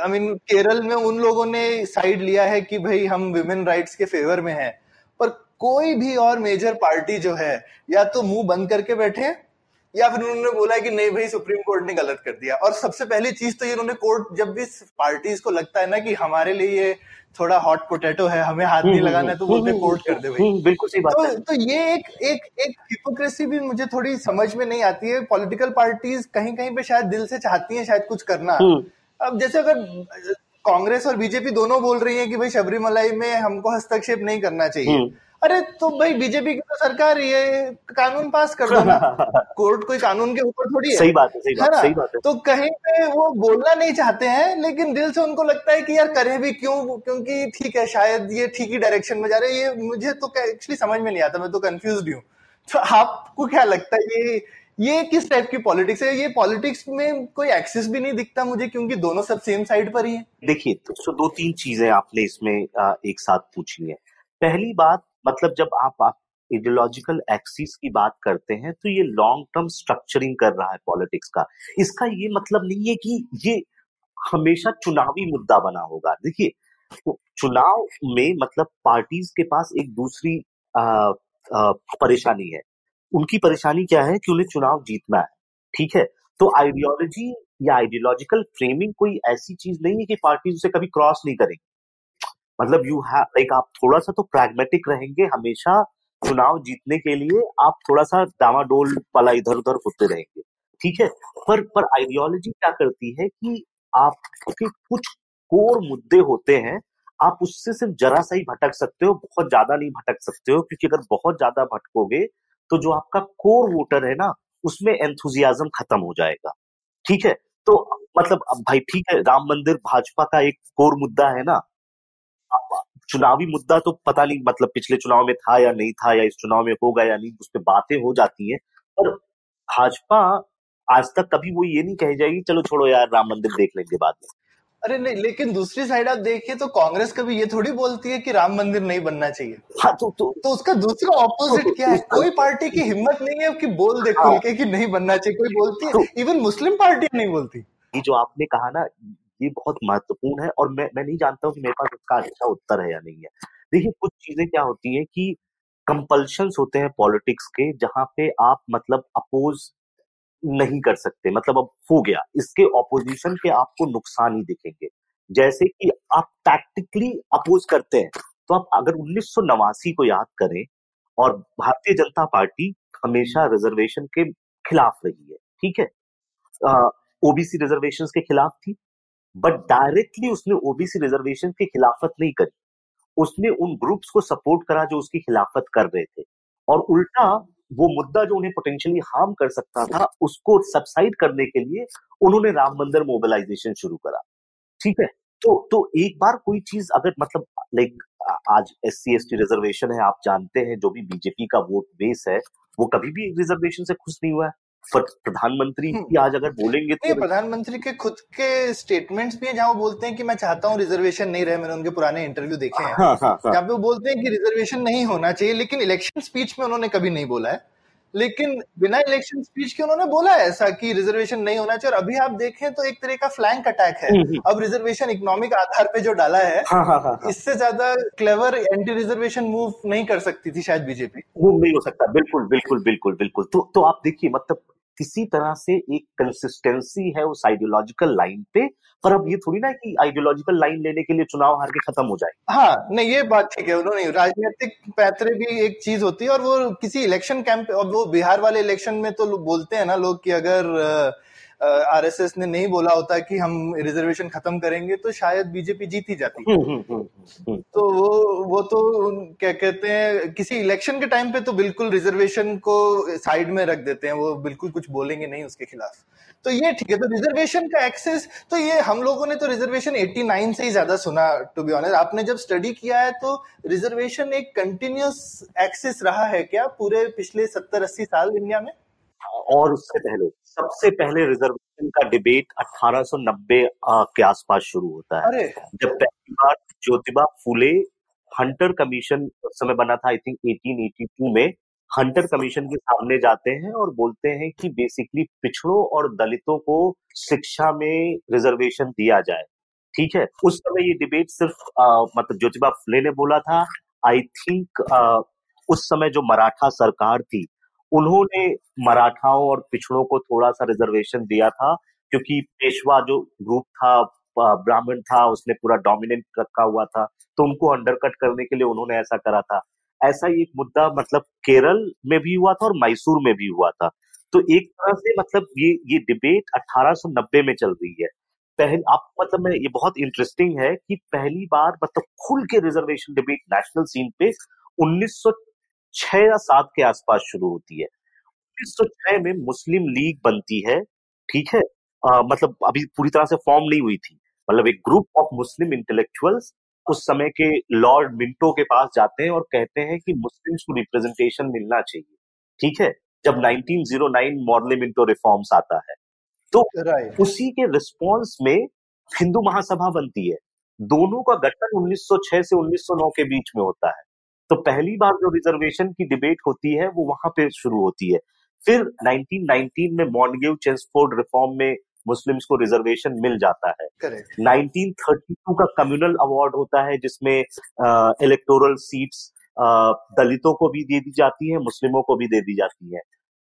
आई मीन केरल में उन लोगों ने साइड लिया है कि भाई हम विमेन राइट्स के फेवर में हैं। पर कोई भी और मेजर पार्टी जो है, या तो मुँह बंद करके बैठे या फिर उन्होंने बोला कि नहीं भाई सुप्रीम कोर्ट ने गलत कर दिया। और सबसे पहली चीज़ तो ये उन्होंने कोर्ट जब भी पार्टीज़ को लगता है ना कि हमारे लिए ये थोड़ा हॉट पोटैटो है हमें हाथ नहीं हम्म, हम्म, लगाना है तो बोलते कोर्ट कर दे भाई। हम्म, बिल्कुल सही बात तो, तो ये एक एक एक हिपोक्रेसी भी मुझे थोड़ी समझ में नहीं आती है। पॉलिटिकल पार्टीज़ कहीं कहीं पे शायद दिल से चाहती हैं शायद कुछ करना। अब जैसे अगर कांग्रेस और बीजेपी दोनों बोल रही है कि भाई शबरीमलाई में हमको हस्तक्षेप नहीं करना चाहिए। अरे तो भाई बीजेपी की तो सरकार ये कानून पास कर दो ना। कोर्ट कोई कानून के ऊपर थोड़ी है। सही बात है सही बात, है, सही बात है। तो कहीं पे वो बोलना नहीं चाहते हैं लेकिन दिल से उनको लगता है कि यार करें भी क्यों क्योंकि ठीक है शायद ये ठीक ही डायरेक्शन में जा रहे हैं। ये मुझे तो एक्चुअली समझ में नहीं आता मैं तो कंफ्यूज हूँ। तो आपको क्या लगता है ये ये किस टाइप की पॉलिटिक्स है? ये पॉलिटिक्स में कोई एक्सेस भी नहीं दिखता मुझे क्योंकि दोनों सब सेम साइड पर ही है। देखिए तो दो तीन चीज़ें आपने इसमें एक साथ पूछी है। पहली बात मतलब जब आप, आप इडियोलॉजिकल एक्सिस की बात करते हैं तो ये लॉन्ग टर्म स्ट्रक्चरिंग कर रहा है पॉलिटिक्स का। इसका ये मतलब नहीं है कि ये हमेशा चुनावी मुद्दा बना होगा। देखिए तो चुनाव में मतलब पार्टीज़ के पास एक दूसरी परेशानी है। उनकी परेशानी क्या है कि उन्हें चुनाव जीतना है ठीक है? तो आइडियोलॉजी या आइडियोलॉजिकल फ्रेमिंग कोई ऐसी चीज़ नहीं है कि पार्टीज़ उसे कभी क्रॉस नहीं करेंगी। मतलब यू हैव लाइक आप थोड़ा सा तो प्रैग्मेटिक रहेंगे हमेशा चुनाव जीतने के लिए, आप थोड़ा सा डामाडोल वाला इधर उधर होते रहेंगे। ठीक है? पर पर आइडियोलॉजी क्या करती है कि आपके कुछ कोर मुद्दे होते हैं, आप उससे सिर्फ़ जरा सा ही भटक सकते हो, बहुत ज़्यादा नहीं भटक सकते हो, क्योंकि अगर बहुत ज़्यादा भटकोगे तो जो आपका कोर वोटर है ना, उसमें एंथुजियाजम खत्म हो जाएगा। ठीक है? तो मतलब भाई, ठीक है, राम मंदिर भाजपा का एक कोर मुद्दा है ना चुनावी मुद्दा तो पता नहीं मतलब पिछले चुनाव में था या नहीं था या इस चुनाव में होगा या नहीं उस पर बातें हो जाती हैं। पर भाजपा आज तक कभी वो ये नहीं कह जाएगी चलो छोड़ो यार राम मंदिर देख लेंगे बाद में। अरे नहीं लेकिन दूसरी साइड आप देखिए तो कांग्रेस कभी ये थोड़ी बोलती है कि राम मंदिर नहीं बनना चाहिए। हाँ तो तो, तो उसका दूसरा ऑपोजिट तो, क्या है? कोई पार्टी की हिम्मत नहीं है कि बोल दे खुल हाँ। के कि नहीं बनना चाहिए कोई बोलती है। इवन मुस्लिम पार्टी नहीं बोलती। ये जो आपने कहा ना ये बहुत महत्वपूर्ण है और मैं मैं नहीं जानता हूँ कि मेरे पास उसका अच्छा उत्तर है या नहीं है। देखिए, कुछ चीज़ें क्या होती है कि कंपल्शन होते हैं पॉलिटिक्स के, जहाँ पे आप मतलब अपोज नहीं कर सकते मतलब अब हो गया। इसके ऑपोजिशन के आपको नुकसान ही दिखेंगे। जैसे कि आप टैक्टिकली अपोज करते हैं तो आप अगर उन्नीस सौ नवासी को याद करें और भारतीय जनता पार्टी हमेशा रिजर्वेशन के खिलाफ रही है, ठीक है? ओबीसी रिजर्वेशन के खिलाफ थी बट डायरेक्टली उसने ओबीसी रिजर्वेशन की खिलाफत नहीं करी। उसने उन ग्रुप्स को सपोर्ट करा जो उसकी खिलाफत कर रहे थे। और उल्टा वो मुद्दा जो उन्हें पोटेंशियली हार्म कर सकता था, उसको सबसाइड करने के लिए उन्होंने राम मंदिर मोबिलाइजेशन शुरू करा। ठीक है? तो तो एक बार कोई चीज़ अगर मतलब लाइक आज S C S T reservation है, आप जानते हैं, जो भी बीजेपी का वोट बेस है, वो कभी भी रिजर्वेशन से खुश नहीं हुआ है। प्रधानमंत्री की हम्म। आज अगर बोलेंगे तो प्रधानमंत्री के खुद के स्टेटमेंट्स भी हैं जहाँ वो बोलते हैं कि मैं चाहता हूँ रिजर्वेशन नहीं रहे मैंने उनके पुराने इंटरव्यू देखे हैं। हाँ, हाँ, हाँ. जहाँ पे वो बोलते हैं कि रिजर्वेशन नहीं होना चाहिए लेकिन इलेक्शन स्पीच में उन्होंने कभी नहीं बोला है। लेकिन बिना इलेक्शन स्पीच के उन्होंने बोला ऐसा कि रिजर्वेशन नहीं होना चाहिए और अभी आप देखें तो एक तरह का फ्लैंक अटैक है। हम्म, हम्म। अब रिजर्वेशन इकोनॉमिक आधार पे जो डाला है हाँ, हाँ, हाँ, हाँ, इससे ज़्यादा क्लेवर एंटी रिजर्वेशन मूव नहीं कर सकती थी शायद बीजेपी मूव नहीं हो सकता। बिल्कुल बिल्कुल बिल्कुल बिल्कुल। तो तो आप देखिए मतलब किसी तरह से एक कंसिस्टेंसी है उस आइडियोलॉजिकल लाइन पे, पर अब ये थोड़ी ना कि आइडियोलॉजिकल लाइन लेने के लिए चुनाव हार के खत्म हो जाए। हाँ नहीं, ये बात ठीक है, उन्होंने राजनीतिक पैतरे भी एक चीज़ होती है और वो किसी इलेक्शन कैंप और वो बिहार वाले इलेक्शन में तो बोलते हैं ना लोग कि अगर आरएसएस ने नहीं बोला होता कि हम रिजर्वेशन खत्म करेंगे तो शायद बीजेपी जीत ही जाती। हम्म, हम्म, हम्म, तो वो वो तो क्या कहते हैं किसी इलेक्शन के टाइम पे तो बिल्कुल रिजर्वेशन को साइड में रख देते हैं वो बिल्कुल कुछ बोलेंगे नहीं उसके खिलाफ। तो ये ठीक है तो रिजर्वेशन का एक्सेस तो ये हम लोगों ने तो रिजर्वेशन 89 से ही ज़्यादा सुना टू बी ऑनेस्ट आपने जब स्टडी किया है तो रिजर्वेशन एक कंटिन्यूस एक्सेस रहा है क्या पूरे पिछले 70 80 साल इंडिया में? और उससे पहले। सबसे पहले रिजर्वेशन का डिबेट 1890 के आसपास शुरू होता है। जब पहली बार ज्योतिबा फूले हंटर कमीशन उस समय बना था आई थिंक 1882 में हंटर कमीशन के सामने जाते हैं और बोलते हैं कि बेसिकली पिछड़ों और दलितों को शिक्षा में रिजर्वेशन दिया जाए। ठीक है? उस समय ये डिबेट सिर्फ़ आ, मतलब ज्योतिबा फुले ने बोला था। आई थिंक उस समय जो मराठा सरकार थी उन्होंने मराठाओं और पिछड़ों को थोड़ा सा रिजर्वेशन दिया था, क्योंकि पेशवा जो ग्रुप था ब्राह्मण था, उसने पूरा डोमिनेंट रखा हुआ था तो उनको अंडरकट करने के लिए उन्होंने ऐसा करा था। ऐसा ही एक मुद्दा मतलब केरल में भी हुआ था और मैसूर में भी हुआ था। तो एक तरह से मतलब ये ये डिबेट 1890 में चल रही है। पहले, आप मतलब मैं, ये बहुत इंटरेस्टिंग है कि पहली बार मतलब खुल के रिजर्वेशन डिबेट नेशनल सीन पे 1906 या सात के आसपास शुरू होती है। 1906 में मुस्लिम लीग बनती है ठीक है? आ, मतलब अभी पूरी तरह से फॉर्म नहीं हुई थी। मतलब एक ग्रुप ऑफ़ मुस्लिम इंटेलेक्चुअल्स उस समय के लॉर्ड मिंटो के पास जाते हैं और कहते हैं कि मुस्लिम्स को रिप्रेजेंटेशन मिलना चाहिए ठीक है? जब 1909 मॉर्ले मिंटो रिफॉर्म्स आता है। तो उसी के रिस्पॉन्स में हिंदू महासभा बनती है। दोनों का गठन 1906 से 1909 के बीच में होता है। तो पहली बार जो रिजर्वेशन की डिबेट होती है वो वहाँ पे शुरू होती है। फिर 1919 में मॉन्गेव चेंसफोर्ड रिफॉर्म में मुस्लिम्स को रिजर्वेशन मिल जाता है। Correct. 1932 का कम्युनल अवार्ड होता है जिसमें इलेक्टोरल सीट्स दलितों को भी दे दी जाती है मुस्लिमों को भी दे दी जाती है।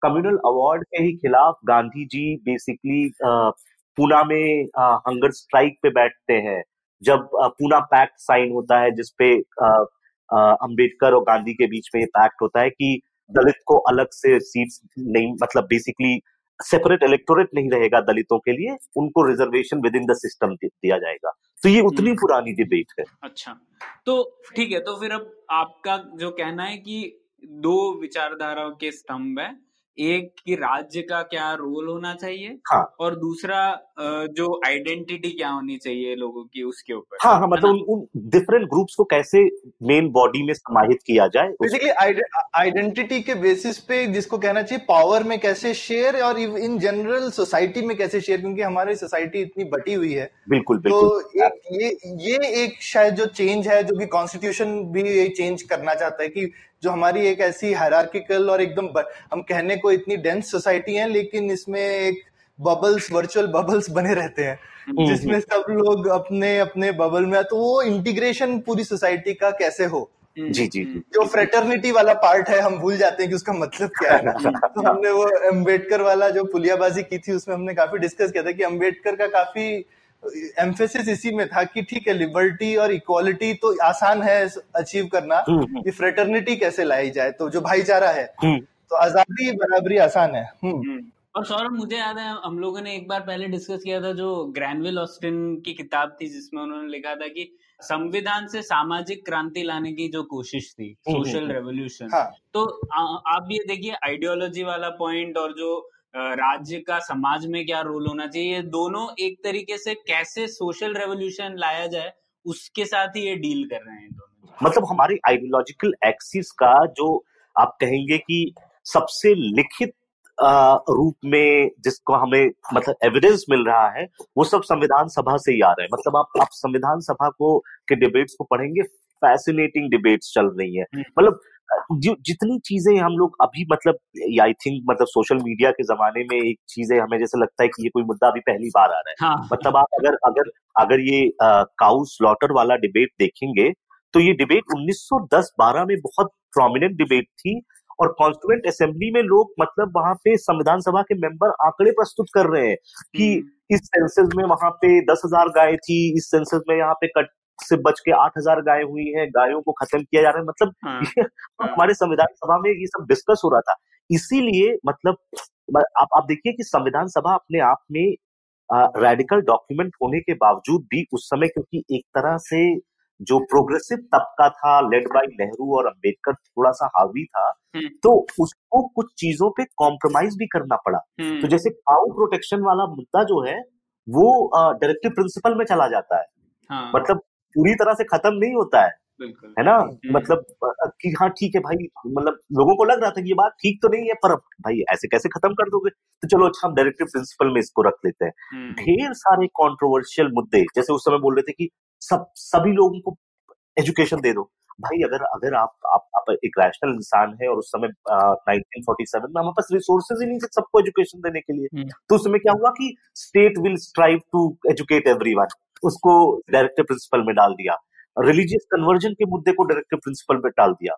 कम्युनल अवार्ड के ही खिलाफ गांधी जी बेसिकली पूना में हंगर स्ट्राइक पे बैठते हैं। जब पूना पैक्ट साइन होता है जिसपे अंबेडकर और गांधी के बीच में ये पैक्ट होता है कि दलित को अलग से सीट्स नहीं मतलब बेसिकली सेपरेट इलेक्टोरेट नहीं रहेगा दलितों के लिए उनको reservation within the system दिया जाएगा तो ये उतनी हम्म। पुरानी डिबेट है अच्छा तो ठीक है तो फिर अब आपका जो कहना है कि दो विचारधाराओं के स्तंभ है एक कि राज्य का क्या रोल होना चाहिए? हाँ। और दूसरा जो आइडेंटिटी क्या होनी चाहिए लोगों की उसके ऊपर? हाँ हाँ मतलब उन, उन डिफरेंट ग्रुप्स को कैसे मेन बॉडी में समाहित किया जाए? बेसिकली आइडेंटिटी के बेसिस पे जिसको कहना चाहिए पावर में कैसे शेयर और इन जनरल सोसाइटी में कैसे शेयर क्योंकि हमारी सोसाइटी इतनी बटी हुई है। बिल्कुल बिल्कुल। तो एक ये ये एक शायद जो चेंज है जो कि कॉन्स्टिट्यूशन भी चेंज करना चाहता है कि जो हमारी एक ऐसी हायरार्किकल और एकदम हम कहने को इतनी डेंस सोसाइटी है लेकिन इसमें एक बबल्स वर्चुअल बबल्स बने रहते हैं हम्म, जिसमें हम्म। सब लोग अपने अपने बबल में तो वो इंटीग्रेशन पूरी सोसाइटी का कैसे हो? हम्म, जी जी जो फ्रेटर्निटी वाला पार्ट है हम भूल जाते हैं कि उसका मतलब क्या है। तो हमने वो अंबेडकर वाला जो पुलियाबाजी की थी उसमें हमने काफ़ी डिस्कस किया था कि अंबेडकर का काफ़ी एम्फेसिस इसी में था कि ठीक है लिबर्टी और इक्वालिटी तो आसान है अचीव करना हम्म, हम्म। कि फ्रेटर्निटी कैसे लाई जाए तो जो भाईचारा है हम्म। तो आज़ादी बराबरी आसान है और सौरभ मुझे याद है हम लोगों ने एक बार पहले डिस्कस किया था जो ग्रैनविल ऑस्टिन की किताब थी जिसमें उन्होंने लिखा था कि संविधान से सामाजिक क्रांति लाने की जो कोशिश थी सोशल रेवोल्यूशन हाँ. तो आ, आप ये देखिए आइडियोलॉजी वाला पॉइंट और जो राज्य का समाज में क्या रोल होना चाहिए? ये दोनों एक तरीके से कैसे सोशल रेवोल्यूशन लाया जाए उसके साथ ही ये डील कर रहे हैं दोनों मतलब हमारे आइडियोलॉजिकल एक्सिस का जो आप कहेंगे कि सबसे लिखित रूप में जिसको हमें मतलब एविडेंस मिल रहा है वो सब संविधान सभा से ही आ रहा है। मतलब आप आप संविधान सभा को के डिबेट्स को पढ़ेंगे फैसिनेटिंग डिबेट्स चल रही है। हम्म। मतलब जो जितनी चीज़ें हम लोग अभी मतलब आई थिंक मतलब सोशल मीडिया के जमाने में एक चीज़ हमें जैसे लगता है कि ये कोई मुद्दा अभी पहली बार आ रहा है हाँ. मतलब आप अगर अगर अगर ये काउ स्लॉटर वाला डिबेट देखेंगे तो ये डिबेट 1910-12 में बहुत प्रोमिनेंट डिबेट थी और कॉन्स्टिट्यूंट असेंबली में लोग मतलब वहाँ पे संविधान सभा के मेंबर आंकड़े प्रस्तुत कर रहे हैं कि हम्म। इस सेंसस में वहाँ पे दस हज़ार गाय थी इस सेंसस में यहाँ पे कट से बच के आठ हज़ार गाय हुई है गायों को खत्म किया जा रहा है मतलब हाँ, हाँ, हमारे संविधान सभा में ये सब डिस्कस हो रहा था इसीलिए मतलब आप आप देखिए कि संविधान सभा अपने आप में रेडिकल डॉक्यूमेंट होने के बावजूद भी उस समय क्योंकि एक तरह से जो प्रोग्रेसिव तबका था लेड बाय नेहरू और अंबेडकर थोड़ा सा हावी था हम्म। तो उसको कुछ चीज़ों पे कॉम्प्रोमाइज भी करना पड़ा तो हम्म। जैसे काउ प्रोटेक्शन वाला मुद्दा जो है वो डायरेक्टिव प्रिंसिपल में चला जाता है हाँ। मतलब पूरी तरह से खत्म नहीं होता है। है ना? हम्म। मतलब कि हाँ ठीक है भाई मतलब लोगों को लग रहा था कि ये बात ठीक तो नहीं है पर भाई ऐसे कैसे खत्म कर दोगे? तो चलो अच्छा हम डायरेक्टिव प्रिंसिपल में इसको रख लेते हैं। हम्म। ढेर सारे कंट्रोवर्शियल मुद्दे जैसे उस समय बोल रहे थे कि सब सभी लोगों को एजुकेशन दे दो। भाई अगर अगर आप आप, आप एक रैशनल इंसान है और उस समय नाइनटीन फोर्टी सेवन में हमारे पास रिसोर्सेज ही नहीं थे सबको एजुकेशन देने के लिए हम्म। तो उस समय क्या हुआ कि state will strive to educate everyone उसको डायरेक्टिव प्रिंसिपल में डाल दिया। रिलीजियस कन्वर्जन के मुद्दे को डायरेक्टिव प्रिंसिपल में डाल दिया।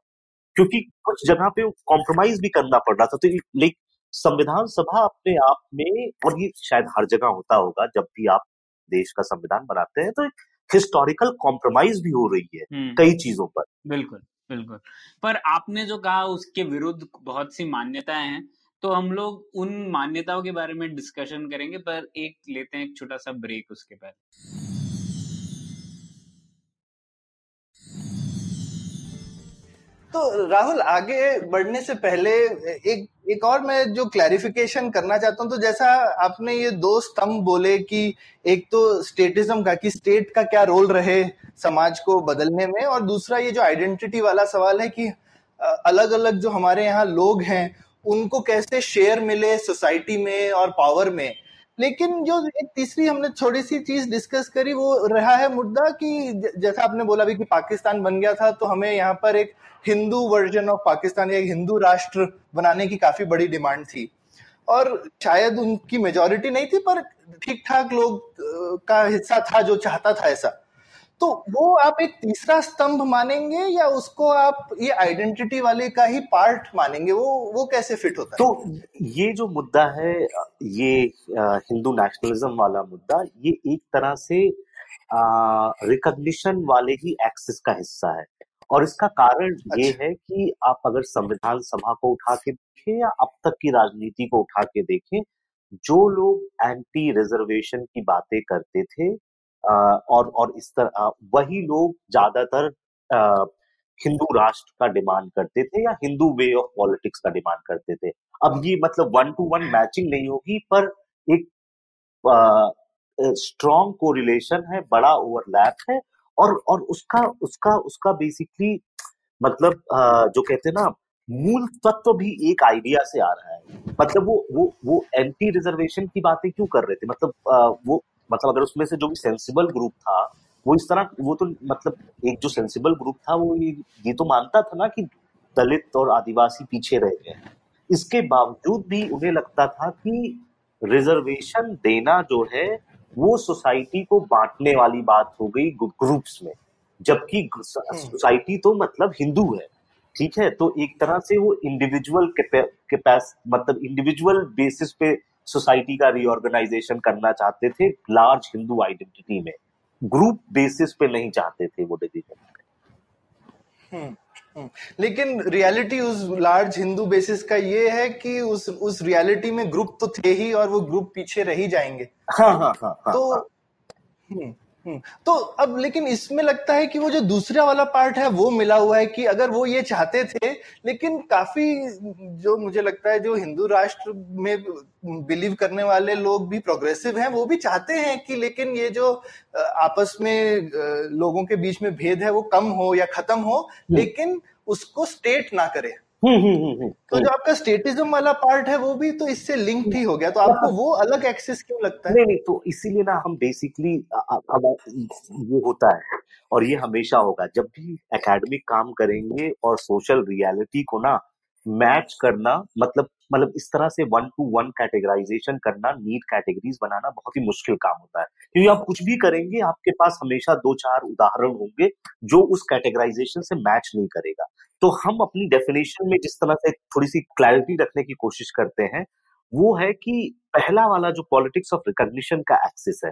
क्योंकि कुछ जगह पे कॉम्प्रोमाइज भी करना पड़ रहा था। तो लाइक संविधान सभा अपने आप में और ये शायद हर जगह होता होगा जब भी आप देश का संविधान बनाते हैं तो हिस्टोरिकल कॉम्प्रोमाइज भी हो रही है हम्म। कई चीज़ों पर। बिल्कुल बिल्कुल। पर आपने जो कहा उसके विरुद्ध बहुत सी मान्यताएँ हैं तो हम लोग उन मान्यताओं के बारे में डिस्कशन करेंगे पर एक लेते हैं एक छोटा सा ब्रेक उसके पहले तो राहुल, आगे बढ़ने से पहले एक एक और मैं जो क्लैरिफिकेशन करना चाहता हूँ तो जैसा आपने ये दो स्तंभ बोले कि एक तो स्टेटिज्म का, कि स्टेट का क्या रोल रहे समाज को बदलने में, और दूसरा ये जो आइडेंटिटी वाला सवाल है कि अलग अलग जो हमारे यहाँ लोग हैं, उनको कैसे शेयर मिले सोसाइटी में और पावर में? लेकिन जो एक तीसरी हमने थोड़ी सी चीज़ डिस्कस करी, वो रहा है मुद्दा कि जैसा आपने बोला भी कि पाकिस्तान बन गया था तो हमें यहाँ पर एक हिंदू वर्जन ऑफ़ पाकिस्तान या हिंदू राष्ट्र बनाने की काफ़ी बड़ी डिमांड थी। और शायद उनकी मेजोरिटी नहीं थी, पर ठीक ठाक लोग का हिस्सा था जो चाहता था ऐसा। तो वो आप एक तीसरा स्तंभ मानेंगे या उसको आप ये आइडेंटिटी वाले का ही पार्ट मानेंगे वो वो कैसे फिट होता है तो ये जो मुद्दा है ये हिंदू नेशनलिज्म वाला मुद्दा ये एक तरह से रिकॉग्निशन वाले ही एक्सिस का हिस्सा है और इसका कारण अच्छा। ये। है कि आप अगर संविधान सभा को उठा के देखें या अब तक की राजनीति को उठा के देखें जो लोग एंटी रिजर्वेशन की बातें करते थे और और इस तरह वही लोग ज़्यादातर हिंदू राष्ट्र का डिमांड करते थे या हिंदू वे ऑफ़ पॉलिटिक्स का डिमांड करते थे। अब ये मतलब वन टू वन मैचिंग नहीं होगी पर एक स्ट्रॉन्ग को रिलेशन है बड़ा ओवरलैप है और और उसका उसका उसका बेसिकली मतलब आ, जो कहते हैं ना मूल तत्व भी एक आइडिया से आ रहा है। मतलब वो वो वो एंटी रिजर्वेशन की बातें क्यों कर रहे थे? मतलब आ, वो मतलब अगर उसमें से जो भी सेंसिबल ग्रुप था वो इस तरह वो तो मतलब एक जो सेंसिबल ग्रुप था वो ये ये तो मानता था ना कि दलित और आदिवासी पीछे रह गए इसके बावजूद भी उन्हें लगता था कि रिजर्वेशन देना जो है वो सोसाइटी को बांटने वाली बात हो गई ग्रुप्स में। जबकि सोसाइटी तो मतलब हिंदू है ठीक है? तो एक तरह से वो इंडिविजुअल मतलब इंडिविजुअल बेसिस पे सोसाइटी का रीऑर्गेनाइजेशन करना चाहते थे लार्ज हिंदू आइडेंटिटी में ग्रुप बेसिस पे नहीं चाहते थे वो डिसीज़न हम्म, हम्म। लेकिन रियलिटी उस लार्ज हिंदू बेसिस का ये है कि उस उस रियलिटी में ग्रुप तो थे ही और वो ग्रुप पीछे रह ही जाएँगे हाँ हाँ हाँ, हाँ तो हाँ. हम्म। तो अब लेकिन इसमें लगता है कि वो जो दूसरा वाला पार्ट है वो मिला हुआ है कि अगर वो ये चाहते थे लेकिन काफ़ी जो मुझे लगता है जो हिंदू राष्ट्र में बिलीव करने वाले लोग भी प्रोग्रेसिव हैं वो भी चाहते हैं कि लेकिन ये जो आपस में लोगों के बीच में भेद है वो कम हो या खत्म हो। लेकिन उसको स्टेट ना करे तो जो आपका स्टेटिज्म वाला पार्ट है वो भी तो इससे लिंक ही हो गया। तो आपको वो अलग एक्सेस क्यों लगता है? नहीं नहीं तो इसीलिए ना हम बेसिकली ये होता है और ये हमेशा होगा। जब भी एकेडमिक काम करेंगे और सोशल रियलिटी को ना मैच करना मतलब मतलब इस तरह से वन टू वन कैटेगराइजेशन करना नीट कैटेगरीज बनाना बहुत ही मुश्किल काम होता है। क्योंकि आप कुछ भी करेंगे, आपके पास हमेशा दो चार उदाहरण होंगे जो उस कैटेगराइजेशन से मैच नहीं करेगा। तो हम अपनी डेफिनेशन में जिस तरह से थोड़ी सी क्लैरिटी रखने की कोशिश करते हैं, वो है कि पहला वाला जो पॉलिटिक्स ऑफ़ रिकॉग्निशन का एक्सेस है,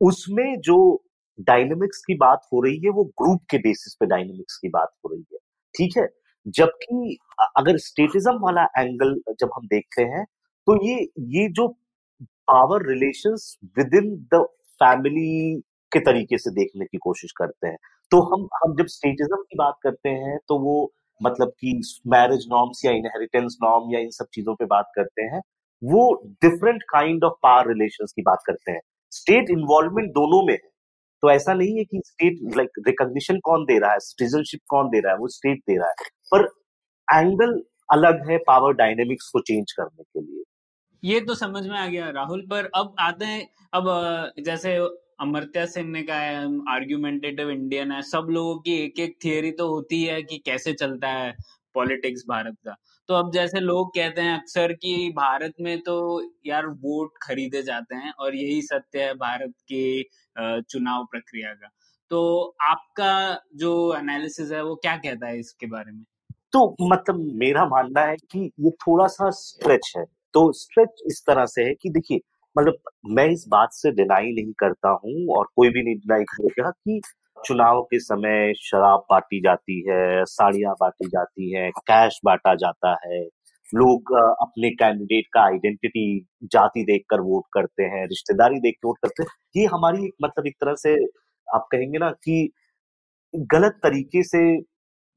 उसमें जो डायनेमिक्स की बात हो रही है, वो ग्रुप के बेसिस पे डायनेमिक्स की बात हो रही है। ठीक है? जबकि अगर स्टेटिज्म वाला एंगल जब हम देखते हैं तो ये ये जो power relation within the family के तरीके से देखने की कोशिश करते हैं। तो हम हम जब स्टेटिज्म की बात करते हैं तो वो मतलब कि मैरिज नॉर्म्स या इनहेरिटेंस नॉर्म या इन सब चीज़ों पे बात करते हैं, वो different kind of power relation की बात करते हैं। स्टेट इन्वॉल्वमेंट दोनों में है। तो ऐसा नहीं है कि स्टेट लाइक रिकॉग्निशन कौन दे रहा है? सिटीजनशिप कौन दे रहा है? वो स्टेट दे रहा है। पर एंगल अलग है पावर डायनेमिक्स को चेंज करने के लिए। ये तो समझ में आ गया, राहुल, पर अब आते हैं, अब जैसे अमर्त्या सेन ने कहा है आर्ग्यूमेंटेटिव इंडियन है, सब लोगों की एक एक थियोरी तो होती है कि कैसे चलता है पॉलिटिक्स भारत का। तो अब जैसे लोग कहते हैं अक्सर कि भारत में तो यार वोट खरीदे जाते हैं और यही सत्य है भारत के चुनाव प्रक्रिया का। तो आपका जो एनालिसिस है वो क्या कहता है इसके बारे में? तो मतलब मेरा मानना है कि ये थोड़ा सा स्ट्रेच है। तो स्ट्रेच इस तरह से है कि देखिए मतलब मैं इस बात से डिनाई नहीं करता हूँ और कोई भी नहीं डिनाई करेगा कि चुनाव के समय शराब बांटी जाती है, साड़ियाँ बांटी जाती है, कैश बांटा जाता है। लोग अपने कैंडिडेट का आइडेंटिटी जाति देखकर वोट करते हैं, रिश्तेदारी देख के वोट करते हैं। ये हमारी एक मतलब एक तरह से आप कहेंगे ना कि गलत तरीके से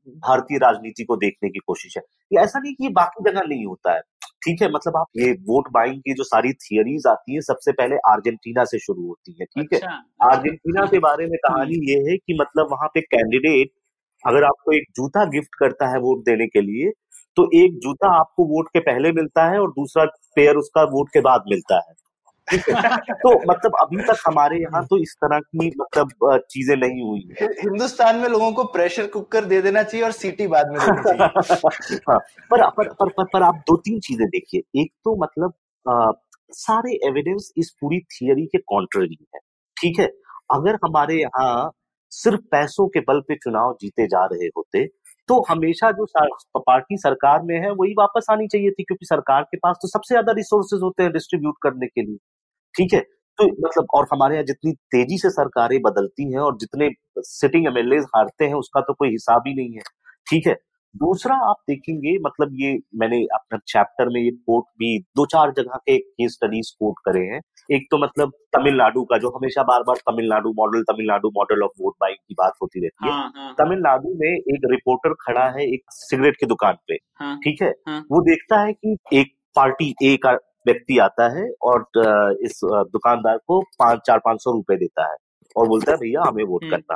भारतीय राजनीति को देखने की कोशिश है। ये ऐसा नहीं कि ये बाकी जगह नहीं होता है। ठीक है मतलब आप ये वोट बाइंग की जो सारी थियरीज आती है सबसे पहले अर्जेंटीना से शुरू होती है ठीक अच्छा, है अर्जेंटीना के बारे में कहानी ये है कि मतलब वहाँ पे कैंडिडेट अगर आपको एक जूता गिफ्ट करता है वोट देने के लिए तो एक जूता आपको वोट के पहले मिलता है और दूसरा पेयर उसका वोट के बाद मिलता है। तो मतलब अभी तक हमारे यहाँ तो इस तरह की मतलब चीज़ें नहीं हुई है। हिंदुस्तान में लोगों को प्रेशर कुकर दे देना चाहिए और सीटी बाद में हाँ, पर, पर, पर, पर, पर आप दो तीन चीज़ें देखिए। एक तो मतलब आ, सारे एविडेंस इस पूरी थियरी के कॉन्ट्ररी है ठीक है? अगर हमारे यहाँ सिर्फ़ पैसों के बल पे चुनाव जीते जा रहे होते तो हमेशा जो पार्टी सरकार में है वही वापस आनी चाहिए थी क्योंकि सरकार के पास तो सबसे ज़्यादा रिसोर्सेज होते हैं डिस्ट्रीब्यूट करने के लिए। ठीक है? तो मतलब और हमारे यहाँ जितनी तेज़ी से सरकारें बदलती हैं और जितने सिटिंग एमएलए हारते हैं उसका तो कोई हिसाब ही नहीं है। ठीक है? दूसरा आप देखेंगे मतलब ये मैंने अपना चैप्टर में ये कोट भी दो चार जगह के केस स्टडीज़ कोट करे हैं। एक तो मतलब तमिलनाडु का जो हमेशा बार बार Tamil Nadu model Tamil Nadu model of vote buying की बात होती रहती है। हाँ, हाँ, तमिलनाडु में एक रिपोर्टर खड़ा है एक सिगरेट की दुकान पे। हाँ, ठीक है? हाँ। वो देखता है कि एक पार्टी ए का व्यक्ति आता है और इस दुकानदार को पाँच चार पाँच सौ रुपए देता है और बोलता है भैया हमें वोट हम्म। करना।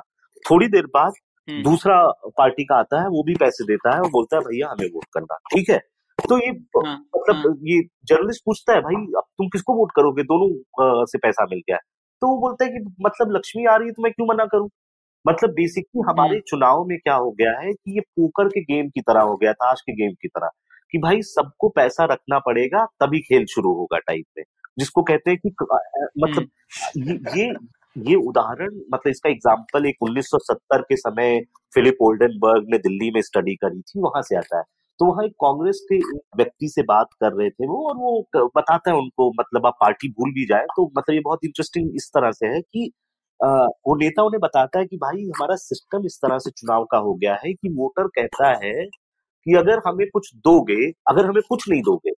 थोड़ी देर बाद हम्म, दूसरा पार्टी का आता है वो भी पैसे देता है और बोलता है भैया हमें वोट करना। ठीक है? तो ये हाँ, मतलब हाँ, ये जर्नलिस्ट पूछता है भाई अब तुम किसको वोट करोगे? दोनों से पैसा मिल गया। है तो वो बोलता है कि मतलब लक्ष्मी आ रही है तो मैं क्यों मना करूँ? मतलब बेसिकली हमारे हम्म। चुनाव में क्या हो गया है कि ये पोकर के गेम की तरह हो गया ताश के गेम की तरह। कि भाई सबको पैसा रखना पड़ेगा तभी खेल शुरू होगा टाइप में। जिसको कहते हैं कि मतलब ये ये ये उदाहरण मतलब इसका एग्ज़ाम्पल एक 1970 के समय फिलिप ओल्डनबर्ग ने दिल्ली में स्टडी करी थी वहाँ से आता है। तो वहाँ एक कांग्रेस के व्यक्ति से बात कर रहे थे वो और वो बताता है उनको मतलब आप पार्टी भूल भी जाए तो मतलब ये बहुत इंटरेस्टिंग इस तरह से है कि अ, वो नेता उन्हें बताता है कि भाई हमारा सिस्टम इस तरह से चुनाव का हो गया है कि वोटर कहता है कि अगर हमें कुछ दोगे अगर हमें कुछ नहीं दोगे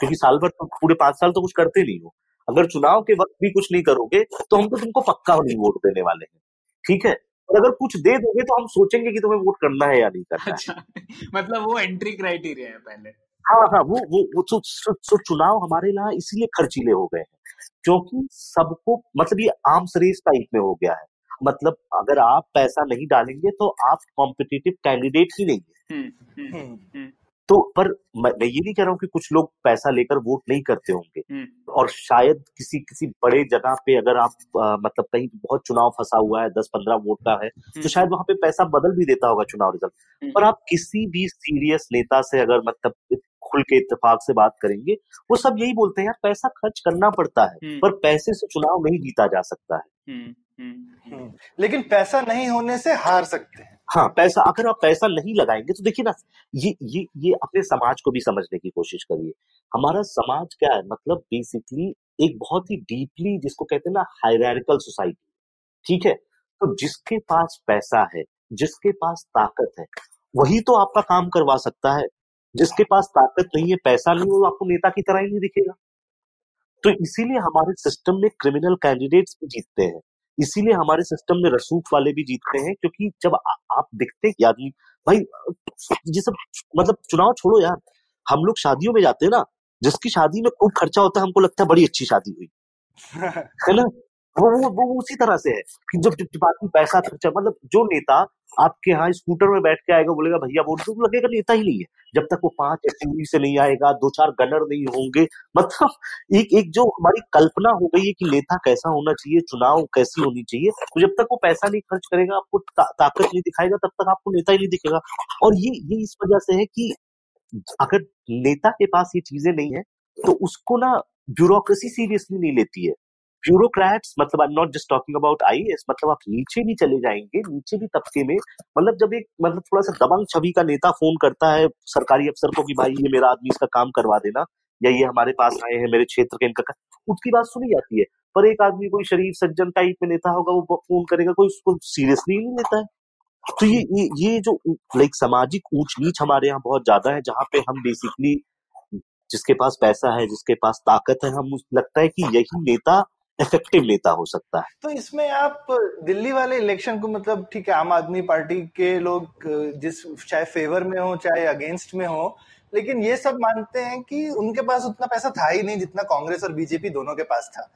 क्योंकि साल भर तो पूरे पाँच साल तो कुछ करते नहीं हो अगर चुनाव के वक्त भी कुछ नहीं करोगे तो हम तो तुमको पक्का नहीं वोट देने वाले हैं। ठीक है? और अगर कुछ दे दोगे तो हम सोचेंगे कि तुम्हें वोट करना है या नहीं करना अच्छा, है मतलब वो एंट्री क्राइटेरिया है पहले। हाँ हाँ वो वो, वो सो, सो, सो चुनाव हमारे यहाँ इसीलिए खर्चीले हो गए हैं क्योंकि सबको मतलब ये आर्म्स रेस टाइप में हो गया है। मतलब अगर आप पैसा नहीं डालेंगे तो आप कॉम्पिटिटिव कैंडिडेट ही नहीं है। हम्म, हम्म, हम्म, तो पर मैं ये नहीं कह रहा हूँ कि कुछ लोग पैसा लेकर वोट नहीं करते होंगे। और शायद किसी किसी बड़े जगह पे अगर आप आ, मतलब कहीं बहुत चुनाव फंसा हुआ है दस पंद्रह वोट का है तो शायद वहाँ पे पैसा बदल भी देता होगा चुनाव रिज़ल्ट। पर आप किसी भी सीरियस नेता से अगर मतलब खुल के इतफाक से बात करेंगे वो सब यही बोलते हैं यार पैसा खर्च करना पड़ता है हम्म, पर पैसे से चुनाव नहीं जीता जा सकता है। हम्म, हम्म। लेकिन पैसा नहीं होने से हार सकते हैं। हाँ पैसा अगर आप पैसा नहीं लगाएँगे तो देखिए ना ये ये ये अपने समाज को भी समझने की कोशिश करिए। हमारा समाज क्या है मतलब बेसिकली एक बहुत ही डीपली जिसको कहते हैं ना हायरार्किकल सोसाइटी ठीक है? तो जिसके पास पैसा है जिसके पास ताकत है वही तो आपका काम करवा सकता है। जिसके पास ताकत नहीं है पैसा नहीं है वो आपको नेता की तरह ही नहीं दिखेगा। तो इसीलिए हमारे सिस्टम में क्रिमिनल कैंडिडेट्स भी जीतते हैं। इसीलिए हमारे सिस्टम में रसूख वाले भी जीतते हैं क्योंकि जब आ, आप दिखते हैं कि आदमी भाई ये सब मतलब चुनाव छोड़ो यार। हम लोग शादियों में जाते हैं ना जिसकी शादी में खूब खर्चा होता है हमको लगता है बड़ी अच्छी शादी हुई। है ना? वो वो वो उसी तरह से है कि जब बाकी पैसा खर्चा मतलब जो नेता आपके यहाँ स्कूटर में बैठ के आएगा बोलेगा भैया वोट तो लगेगा नेता ही नहीं है जब तक वो पाँच एसयूवी से नहीं आएगा दो चार गनर नहीं होंगे मतलब एक एक जो हमारी कल्पना हो गई है कि नेता कैसा होना चाहिए चुनाव कैसी होनी चाहिए तो जब तक वो पैसा नहीं खर्च करेगा आपको ता, ताकत नहीं दिखाएगा तब तक आपको नेता ही नहीं दिखेगा। और ये ये इस वजह से है कि अगर नेता के पास ये चीज़ें नहीं है तो उसको ना ब्यूरोक्रेसी सीरियसली नहीं लेती है। ब्यूरोक्रेट्स मतलब I am not just talking about IAS मतलब आप नीचे भी चले जाएँगे, नीचे भी तबके में मतलब जब एक मतलब थोड़ा सा दबंग छवि का नेता फ़ोन करता है सरकारी अफसर को कि भाई ये मेरा आदमी इसका काम करवा देना, या ये हमारे पास आए हैं, मेरे क्षेत्र के इनका उसकी बात सुनी जाती है, पर एक आदमी कोई शरीफ सज्जन टाइप में नेता होगा, वो फ़ोन करेगा, कोई उसको सीरियसली नहीं लेता है। तो ये ये ये जो लाइक सामाजिक ऊंच नीच हमारे यहाँ बहुत ज़्यादा है, जहाँ पे हम बेसिकली जिसके पास पैसा है, जिसके पास ताकत है, हम लगता है कि यही नेता इफ़ेक्टिव लेता हो सकता है। तो इसमें आप दिल्ली वाले इलेक्शन को मतलब ठीक है, आम आदमी पार्टी के लोग, जिस चाहे फेवर में हो, चाहे अगेंस्ट में हो, लेकिन ये सब मानते हैं कि उनके पास उतना पैसा था ही नहीं जितना कांग्रेस और बीजेपी दोनों के पास था।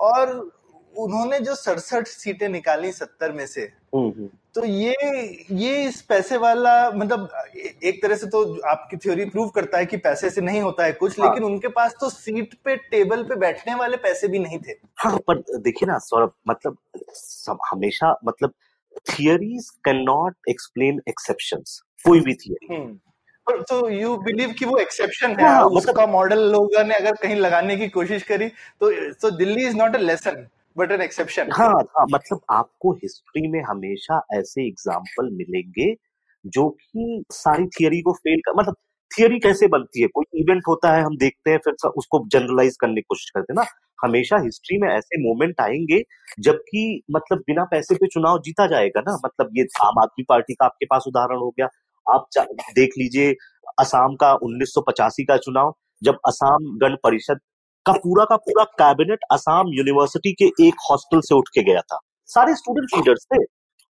और उन्होंने जो सड़सठ सीटें निकाली सत्तर में से तो ये ये इस पैसे वाला मतलब एक तरह से तो आपकी थ्योरी प्रूव करता है कि पैसे से नहीं होता है कुछ हाँ. लेकिन उनके पास तो सीट पे टेबल पे बैठने वाले पैसे भी नहीं थे। हाँ पर देखिए ना सौरभ मतलब सब हमेशा मतलब theories can not explain exception कोई भी थियरी तो यू बिलीव कि वो एक्सेप्शन है हाँ, उसका मतलब, मॉडल लोगों ने अगर कहीं लगाने की कोशिश करी तो तो Delhi is not a lesson but an exception हाँ हाँ मतलब आपको हिस्ट्री में हमेशा ऐसे एग्ज़ाम्पल मिलेंगे जो कि सारी थियरी को फेल कर मतलब थियरी कैसे बनती है? कोई इवेंट होता है, हम देखते हैं, फिर उसको जनरलाइज करने की कोशिश करते हैं ना। हमेशा हिस्ट्री में ऐसे मोमेंट आएँगे, जबकि मतलब बिना पैसे पे चुनाव जीता जाएगा ना। मतलब ये आम आदमी पार्टी का आपके पास उदाहरण हो गया। आप देख लीजिए, असम का 1985 का चुनाव, जब असम गण परिषद का पूरा का पूरा कैबिनेट असम यूनिवर्सिटी के एक हॉस्टल से उठ के गया था। सारे स्टूडेंट लीडर्स थे।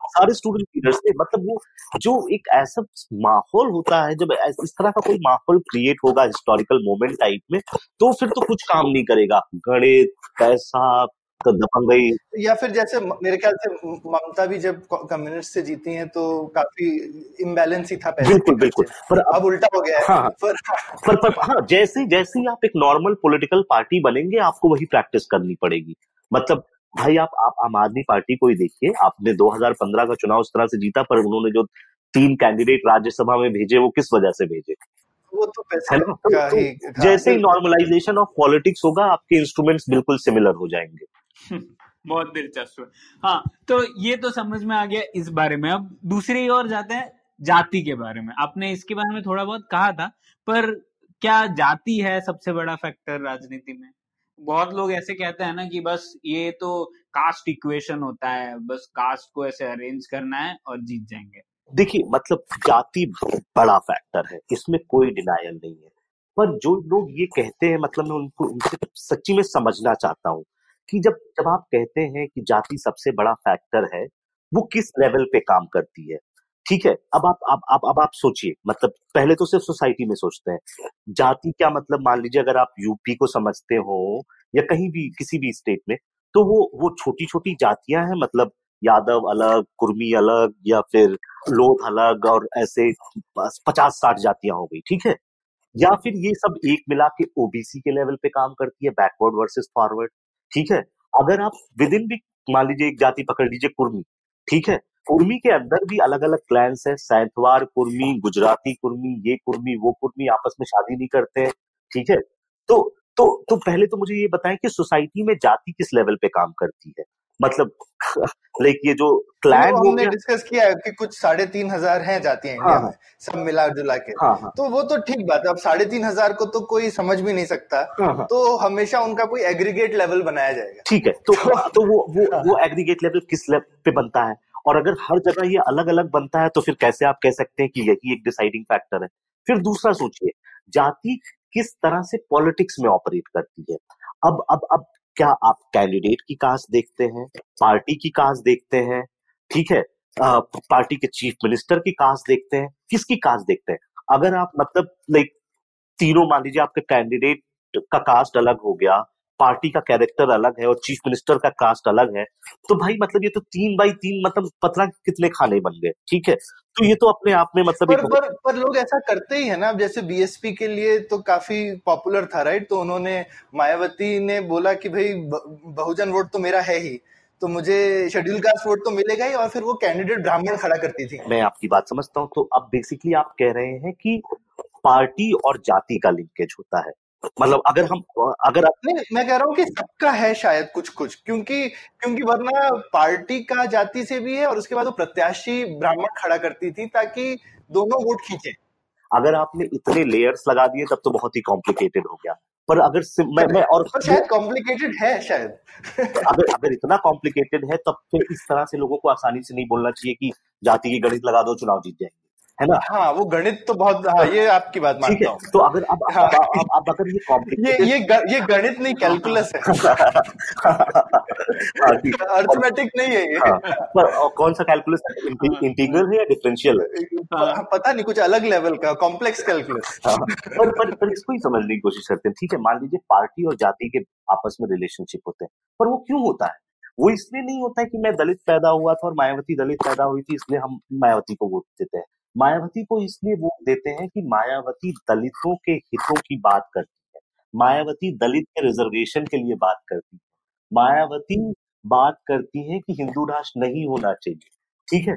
सारे स्टूडेंट लीडर्स थे। मतलब वो जो एक ऐसा माहौल होता है, जब इस तरह का कोई माहौल क्रिएट होगा हिस्टोरिकल मोमेंट टाइप में तो फिर तो कुछ काम नहीं करेगा। गणित, पैसा तो दबंग गई या फिर जैसे मेरे ख्याल से ममता भी जब कम्युनिस्ट से जीती हैं तो काफ़ी इम्बैलेंस ही था पैसे बिल्कुल बिल्कुल। पर अब, अब उल्टा हो गया है। हाँ, हाँ। पर, पर, पर हाँ जैसे जैसे ही आप एक नॉर्मल पॉलिटिकल पार्टी बनेंगे आपको वही प्रैक्टिस करनी पड़ेगी। मतलब भाई आप आप आम आदमी पार्टी को ही देखिए। आपने 2015 का चुनाव उस तरह से जीता पर उन्होंने जो तीन कैंडिडेट राज्यसभा में भेजे वो किस वजह से भेजे? वो तो पैसे तो, का तो, ही। जैसे ही नॉर्मलाइजेशन ऑफ़ पॉलिटिक्स होगा आपके इंस्ट्रूमेंट्स बिल्कुल सिमिलर हो जाएँगे। बहुत दिलचस्प हाँ। तो ये तो समझ में आ गया इस बारे में। अब दूसरी ओर जाते हैं जाति के बारे में। आपने इसके बारे में थोड़ा बहुत कहा था, पर क्या जाति है सबसे बड़ा फैक्टर राजनीति में? बहुत लोग ऐसे कहते हैं ना कि बस ये तो कास्ट इक्वेशन होता है, बस कास्ट को ऐसे अरेंज करना है और जीत जाएँगे। देखिए मतलब जाति बड़ा फैक्टर है, इसमें कोई डिनायल नहीं है। पर जो लोग ये कहते हैं मतलब मैं उनको उनसे सच्ची में समझना चाहता हूँ कि जब जब आप कहते हैं कि जाति सबसे बड़ा फैक्टर है, वो किस लेवल पे काम करती है? ठीक है, अब आप, अब अब अब आप सोचिए मतलब पहले तो सिर्फ़ सोसाइटी में सोचते हैं। जाति क्या मतलब मान लीजिए अगर आप यूपी को समझते हो या कहीं भी, किसी भी स्टेट में तो वो वो छोटी छोटी जातियाँ हैं मतलब यादव अलग, कुर्मी अलग या फिर लोग अलग और ऐसे पचास साठ जातियाँ हो गई, ठीक है? या फिर ये सब एक मिला के ओबीसी के लेवल पे काम करती है बैकवर्ड वर्सेस फॉरवर्ड ठीक है? अगर आप विद इन भी मान लीजिए एक जाति पकड़ लीजिए कुर्मी, ठीक है? कुर्मी के अंदर भी अलग अलग क्लैंस है सैंतवार कुर्मी, गुजराती कुर्मी, ये कुर्मी, वो कुर्मी आपस में शादी नहीं करते हैं, ठीक है? तो तो तो पहले तो मुझे ये बताएँ कि सोसाइटी में जाति किस लेवल पे काम करती है? मतलब लाइक ये जो क्लैन तो हमने डिस्कस किया है कि कुछ साढ़े तीन हज़ार है जाती है इंडिया हाँ, में सब मिला जुला के। हाँ, हाँ, तो वो तो ठीक बात है अब साढ़े तीन हज़ार को तो कोई समझ भी नहीं सकता। हाँ, हाँ, तो हमेशा उनका कोई एग्रीगेट लेवल बनाया जाएगा। ठीक है तो तो वो वो हाँ, वो एग्रीगेट लेवल किस लेवल पे बनता है? और अगर हर जगह ये अलग अलग बनता है तो फिर कैसे आप कह सकते हैं कि यही एक डिसाइडिंग फैक्टर है? फिर दूसरा सोचिए जाति किस तरह से पॉलिटिक्स में ऑपरेट करती है? अब अब अब क्या आप कैंडिडेट की कास्ट देखते हैं? पार्टी की कास्ट देखते हैं? ठीक है पार्टी के चीफ मिनिस्टर की कास्ट देखते हैं? किसकी कास्ट देखते हैं? अगर आप मतलब लाइक तीनों, मान लीजिए आपके कैंडिडेट का कास्ट अलग हो गया पार्टी का कैरेक्टर अलग है और चीफ मिनिस्टर का कास्ट अलग है तो भाई मतलब ये तो तीन बाई तीन मतलब पता कितने खाने बन गए ठीक है? तो ये तो अपने आप में मतलब पर, पर, पर लोग ऐसा करते ही है ना जैसे बीएसपी के लिए तो काफ़ी पॉपुलर था राइट तो उन्होंने मायावती ने बोला कि भाई बहुजन वोट तो मेरा है ही तो मुझे शेड्यूल कास्ट वोट तो मिलेगा ही और फिर वो कैंडिडेट ब्राह्मण खड़ा करती थी। मैं आपकी बात समझता हूँ तो अब बेसिकली आप कह रहे हैं कि पार्टी और जाति का लिंकेज होता है। मतलब अगर हम अगर नहीं मैं कह रहा हूँ कि सबका है शायद कुछ कुछ क्योंकि क्योंकि वरना पार्टी का जाति से भी है और उसके बाद वो प्रत्याशी ब्राह्मण खड़ा करती थी ताकि दोनों वोट खींचे। अगर आपने इतने लेयर्स लगा दिए तब तो बहुत ही कॉम्प्लिकेटेड हो गया। पर अगर मैं मैं और पर शायद कॉम्प्लिकेटेड है शायद। अगर अगर इतना कॉम्प्लिकेटेड है तब फिर इस तरह से लोगों को आसानी से नहीं बोलना चाहिए कि जाति की गणित लगा दो चुनाव जीत जाएँगे। है ना? हाँ वो गणित तो बहुत हाँ ये आपकी बात मानता हूँ। तो अगर अब हाँ, अब, अब, अब अगर ये कॉम्प्लिकेटेड ये ये ये गणित नहीं कैलकुलस है। अर्थमेटिक हाँ, नहीं है ये। हाँ, पर कौन सा कैलकुलस इंटीग्रल है। या डिफरेंशियल है? हाँ, पता नहीं कुछ अलग लेवल का कॉम्प्लेक्स कैलकुलस पर पर पर इसको ही समझने की कोशिश करते हैं। ठीक है मान लीजिए पार्टी और जाति के आपस में रिलेशनशिप होते हैं पर वो क्यों होता है? वो इसलिए नहीं होता है कि मैं दलित पैदा हुआ था और मायावती दलित पैदा हुई थी इसलिए हम मायावती को वोट देते हैं। मायावती को इसलिए वोट देते हैं कि मायावती दलितों के हितों की बात करती है। मायावती दलित के रिजर्वेशन के लिए बात करती है। मायावती बात करती है कि हिंदू राष्ट्र नहीं होना चाहिए ठीक है?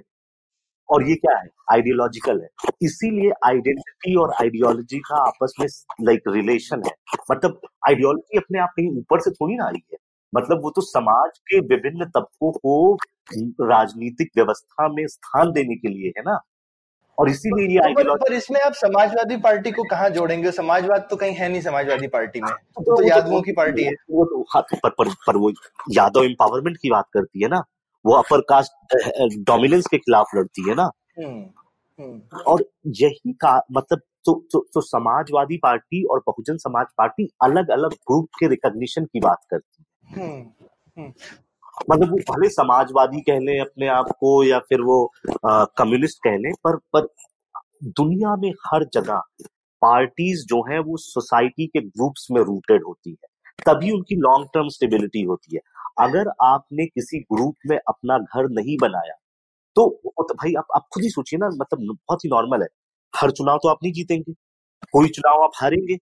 और ये क्या है? आइडियोलॉजिकल है। इसीलिए आइडेंटिटी और आइडियोलॉजी का आपस में लाइक like, रिलेशन है। मतलब आइडियोलॉजी अपने आप कहीं ऊपर से थोड़ी ना आई है। मतलब वो तो समाज के विभिन्न तबकों को राजनीतिक व्यवस्था में स्थान देने के लिए है ना? और इसीलिए ये आइडियोलॉजी पर इसमें आप समाजवादी पार्टी को कहाँ जोड़ेंगे? समाजवाद तो कहीं है नहीं समाजवादी पार्टी में। तो, तो, तो यादवों की पार्टी है। वो तो हाँ पर, पर, पर वो यादव एम्पावरमेंट की बात करती है ना। वो अपर कास्ट डोमिनेंस के खिलाफ लड़ती है ना। हम्म। हम्म। और यही का मतलब तो, तो, तो समाजवादी पार्टी और बहुजन समाज पार्टी अलग अलग ग्रुप के रिकॉग्निशन की बात करती है। हम्म, मतलब वो भले समाजवादी कह लें अपने आप को या फिर वो कम्युनिस्ट कह लें पर पर दुनिया में हर जगह पार्टीज़ जो है वो सोसाइटी के ग्रुप्स में रूटेड होती है। तभी उनकी लॉन्ग टर्म स्टेबिलिटी होती है। अगर आपने किसी ग्रुप में अपना घर नहीं बनाया तो, तो भाई आप आप खुद ही सोचिए ना मतलब बहुत ही नॉर्मल है। हर चुनाव तो आप नहीं जीतेंगे। कोई चुनाव आप हारेंगे।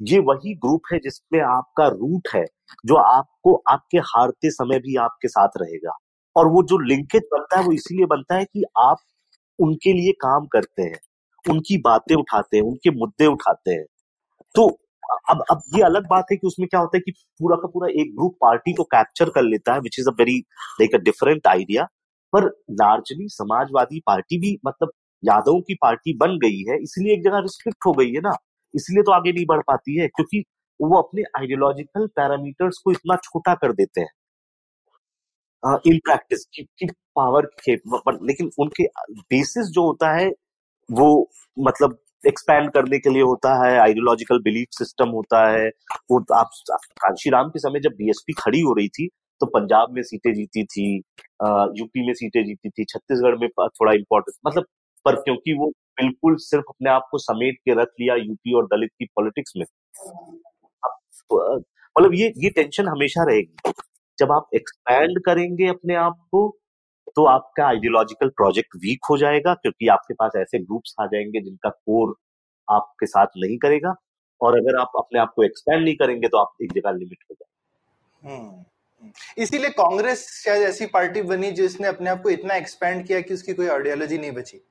ये वही ग्रुप है जिसमें आपका रूट है, जो आपको आपके हारते समय भी आपके साथ रहेगा। और वो जो लिंकेज बनता है वो इसीलिए बनता है कि आप उनके लिए काम करते हैं, उनकी बातें उठाते हैं, उनके मुद्दे उठाते हैं। तो अब अब ये अलग बात है कि उसमें क्या होता है कि पूरा का पूरा एक ग्रुप पार्टी को कैप्चर कर लेता है which is a very like a different idea पर लार्जली समाजवादी पार्टी भी मतलब यादवों की पार्टी बन गई है, इसलिए एक जगह रिस्ट्रिक्ट हो गई है ना। इसलिए तो आगे नहीं बढ़ पाती है क्योंकि वो अपने आइडियोलॉजिकल पैरामीटर्स को इतना छोटा कर देते हैं। इन प्रैक्टिस की, पावर के लेकिन उनके बेसिस जो होता है वो मतलब एक्सपैंड करने के लिए होता है आइडियोलॉजिकल बिलीफ सिस्टम होता है। वो आप कांशी राम के समय जब बीएसपी खड़ी हो रही थी तो पंजाब में सीटें जीती थी यूपी में सीटें जीती थी छत्तीसगढ़ में थोड़ा इंपॉर्टेंट मतलब पर क्योंकि वो बिल्कुल सिर्फ़ अपने आप को समेट के रख लिया यूपी और दलित की पॉलिटिक्स में। मतलब ये ये टेंशन हमेशा रहेगी। जब आप एक्सपैंड करेंगे अपने आप को तो आपका आइडियोलॉजिकल प्रोजेक्ट वीक हो जाएगा क्योंकि आपके पास ऐसे ग्रुप्स आ जाएँगे जिनका कोर आपके साथ नहीं करेगा और अगर आप अपने आप को एक्सपैंड नहीं करेंगे तो आप एक जगह लिमिट हो जाएँगे। हम्म, हम्म। इसीलिए कांग्रेस शायद ऐसी पार्टी बनी जिसने अपने आप को इतना एक्सपैंड किया कि उसकी कोई आइडियोलॉजी नहीं बची।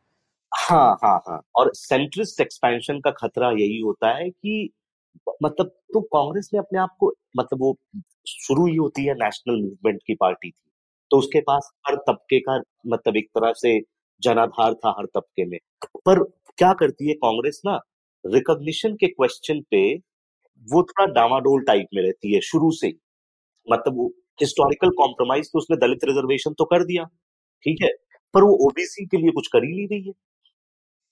हाँ हाँ। हाँ और सेंट्रिस्ट एक्सपेंशन का खतरा यही होता है कि मतलब तो कांग्रेस ने अपने आप को मतलब वो शुरू ही होती है नेशनल मूवमेंट की पार्टी थी। तो उसके पास हर तबके का मतलब एक तरह से जनाधार था हर तबके में। पर क्या करती है कांग्रेस ना रिकॉग्निशन के क्वेश्चन पे वो थोड़ा डामाडोल टाइप में रहती है शुरू से मतलब वो हिस्टोरिकल कॉम्प्रोमाइज तो उसने दलित रिजर्वेशन तो कर दिया ठीक है? पर वो ओबीसी के लिए कुछ कर ही नहीं रही है।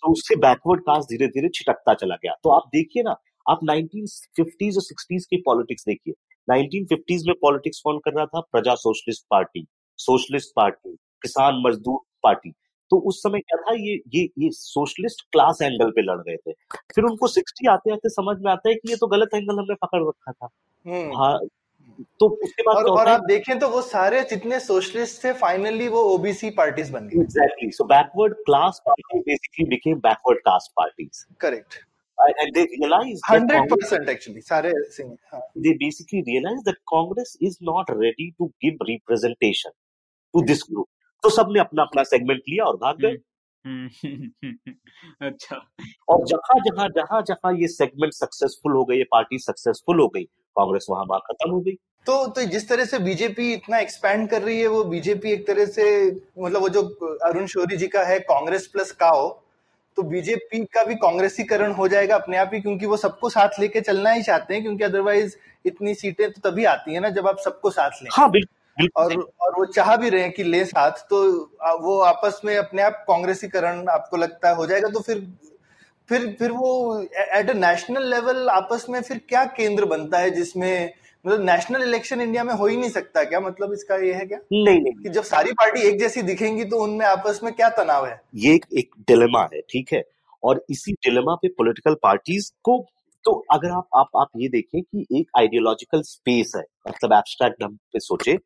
तो उससे बैकवर्ड कास्ट धीरे धीरे छिटकता चला गया। तो आप देखिए ना आप 1950s और 60s की पॉलिटिक्स देखिए। 1950s में पॉलिटिक्स कौन कर रहा था? प्रजा सोशलिस्ट पार्टी सोशलिस्ट पार्टी किसान मजदूर पार्टी। तो उस समय क्या था? ये ये ये सोशलिस्ट क्लास एंगल पे लड़ रहे थे। फिर उनको सिक्सटी आते आते समझ में आता है कि ये तो गलत एंगल हमने पकड़ रखा था। हम्म। हाँ तो उसके बाद और, और आप देखें तो वो सारे जितने सोशलिस्ट थे फाइनली वो ओबीसी पार्टीज़ बन गई exactly so backward class party basically became backward caste parties correct and they realized 100% Congress, actually sare हाँ. they basically realized that congress is not ready to give representation to this group. तो सबने अपना अपना segment लिया और भाग गए। अच्छा। और जहाँ जहाँ जहाँ जहाँ ये सेगमेंट सक्सेसफुल हो गई ये पार्टी सक्सेसफुल हो गई कांग्रेस वहाँ वहाँ खत्म हो गई। तो तो जिस तरह से बीजेपी इतना एक्सपैंड कर रही है वो बीजेपी एक तरह से मतलब वो जो अरुण शौरी जी का है कांग्रेस प्लस काओ तो बीजेपी का भी कांग्रेसीकरण हो जाएगा अपने आप ही क्योंकि वो सबको साथ लेके चलना ही चाहते हैं क्योंकि अदरवाइज़ इतनी सीटें तो तभी आती है ना जब आप सबको साथ लें। हाँ बिल्कुल और और वो चाह भी रहे हैं कि ले साथ तो वो आपस में अपने आप कांग्रेसीकरण आपको लगता है हो जाएगा तो फिर फिर फिर वो एट अ नेशनल लेवल आपस में फिर क्या केंद्र बनता है जिसमें मतलब नेशनल इलेक्शन इंडिया में हो ही नहीं सकता क्या? मतलब इसका ये है क्या? नहीं नहीं कि जब सारी पार्टी एक जैसी दिखेंगी तो उनमें आपस में क्या तनाव है? ये एक, एक डिलेमा है ठीक है? और इसी डिलेमा पे पॉलिटिकल पार्टीज़ को तो अगर आप आप आप ये देखें कि एक आइडियोलॉजिकल स्पेस है मतलब एब्स्ट्रैक्ट ढंग पे सोचे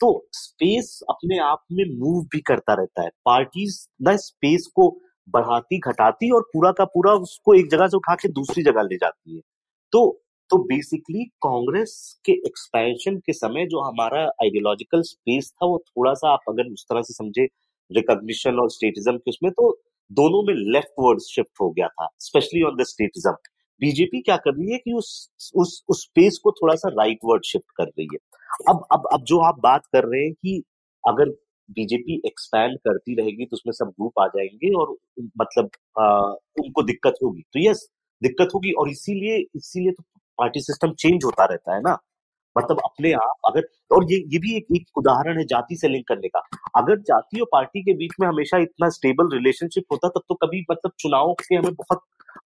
तो स्पेस अपने आप में मूव भी करता रहता है। पार्टीज़ न स्पेस को बढ़ाती, घटाती और पूरा का पूरा उसको एक जगह से उठा के दूसरी जगह ले जाती है। तो तो बेसिकली कांग्रेस के एक्सपेंशन के समय जो हमारा आइडियोलॉजिकल स्पेस था, वो थोड़ा सा आप अगर उस तरह से समझे रिकॉग्निशन और स्टेटिज्म के उसमें तो दोनों में लेफ़्ट वर्ड शिफ्ट हो गया था specially on the statism BJP क्या कर रही है कि उस उस उस स्पेस को थोड़ा सा राइट वर्ड शिफ्ट कर रही है। अब अब अब जो आप बात कर रहे हैं कि अगर बीजेपी एक्सपैंड करती रहेगी तो उसमें सब ग्रुप आ जाएँगे और मतलब आ, उनको दिक्कत होगी। तो यस दिक्कत होगी और इसीलिए इसीलिए तो पार्टी सिस्टम चेंज होता रहता है ना। मतलब अपने आप अगर और ये ये भी एक, एक उदाहरण है जाति से लिंक करने का। अगर जाति और पार्टी के बीच में हमेशा इतना स्टेबल रिलेशनशिप होता तब तो कभी मतलब चुनाव के हमें बहुत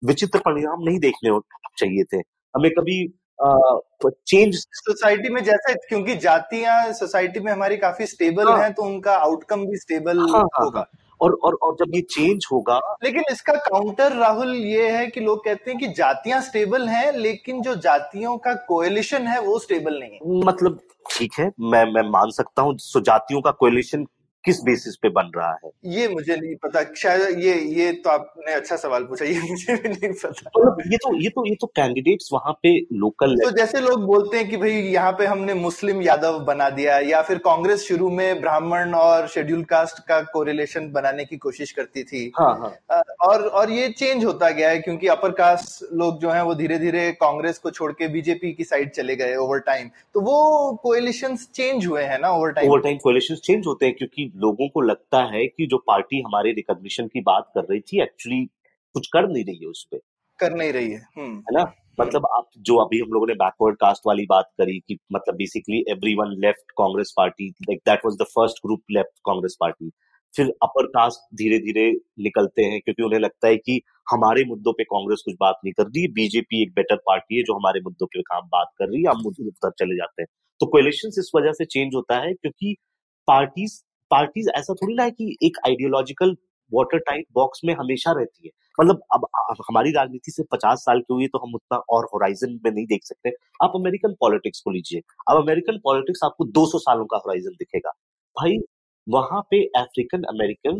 विचित्र परिणाम नहीं देखने चाहिए थे। हमें कभी चेंज सोसाइटी में जैसे क्योंकि जातियाँ सोसाइटी में हमारी काफ़ी स्टेबल हाँ, हैं तो उनका आउटकम भी स्टेबल हाँ, हाँ, होगा। हाँ, और और और जब ये चेंज होगा लेकिन इसका काउंटर राहुल ये है कि लोग कहते हैं कि जातियाँ स्टेबल हैं लेकिन जो जातियों का कोएलिशन है वो स्टेबल नहीं है। मतलब ठीक है मैं मैं मान सकता हूँ सो जातियों का कोएलिशन किस बेसिस पे बन रहा है? ये मुझे नहीं पता। शायद ये ये तो आपने अच्छा सवाल पूछा ये मुझे भी नहीं पता। तो ये तो ये तो ये तो कैंडिडेट्स वहाँ पे लोकल तो जैसे लोग बोलते हैं कि भाई यहाँ पे हमने मुस्लिम यादव बना दिया या फिर कांग्रेस शुरू में ब्राह्मण और शेड्यूल कास्ट का कोरिलेशन बनाने की कोशिश करती थी। हाँ हाँ। और और ये चेंज होता गया है क्योंकि अपर कास्ट लोग जो है वो धीरे धीरे कांग्रेस को छोड़ के बीजेपी की साइड चले गए ओवर टाइम तो वो कोएलिशन चेंज हुए हैं ना over time over time coalition change होते हैं क्योंकि लोगों को लगता है कि जो पार्टी हमारे रिकॉग्निशन की बात कर रही थी एक्चुअली कुछ कर नहीं रही है उस पर कर नहीं रही है हम्म। है ना? मतलब आप जो अभी हम लोगों ने बैकवर्ड कास्ट वाली बात करी कि मतलब basically everyone left Congress party like that was the first group left Congress party फिर अपर कास्ट धीरे धीरे निकलते हैं क्योंकि उन्हें लगता है कि हमारे मुद्दों पे कांग्रेस कुछ बात नहीं कर रही बीजेपी एक बेटर पार्टी है जो हमारे मुद्दों पे काम बात कर रही है हम उधर चले जाते हैं। तो कोलेशन इस वजह से चेंज होता है क्योंकि पार्टीज़ पार्टीज़ ऐसा थोड़ी ना है कि एक आइडियोलॉजिकल वाटर टाइट बॉक्स में हमेशा रहती है। मतलब अब, हमारी राजनीति से पचास साल की हुई तो हम उतना और होराइजन में नहीं देख सकते। आप अमेरिकन पॉलिटिक्स को लीजिए। अब अमेरिकन पॉलिटिक्स आपको 200 सालों का होराइजन दिखेगा। भाई वहाँ पे अफ्रीकन अमेरिकन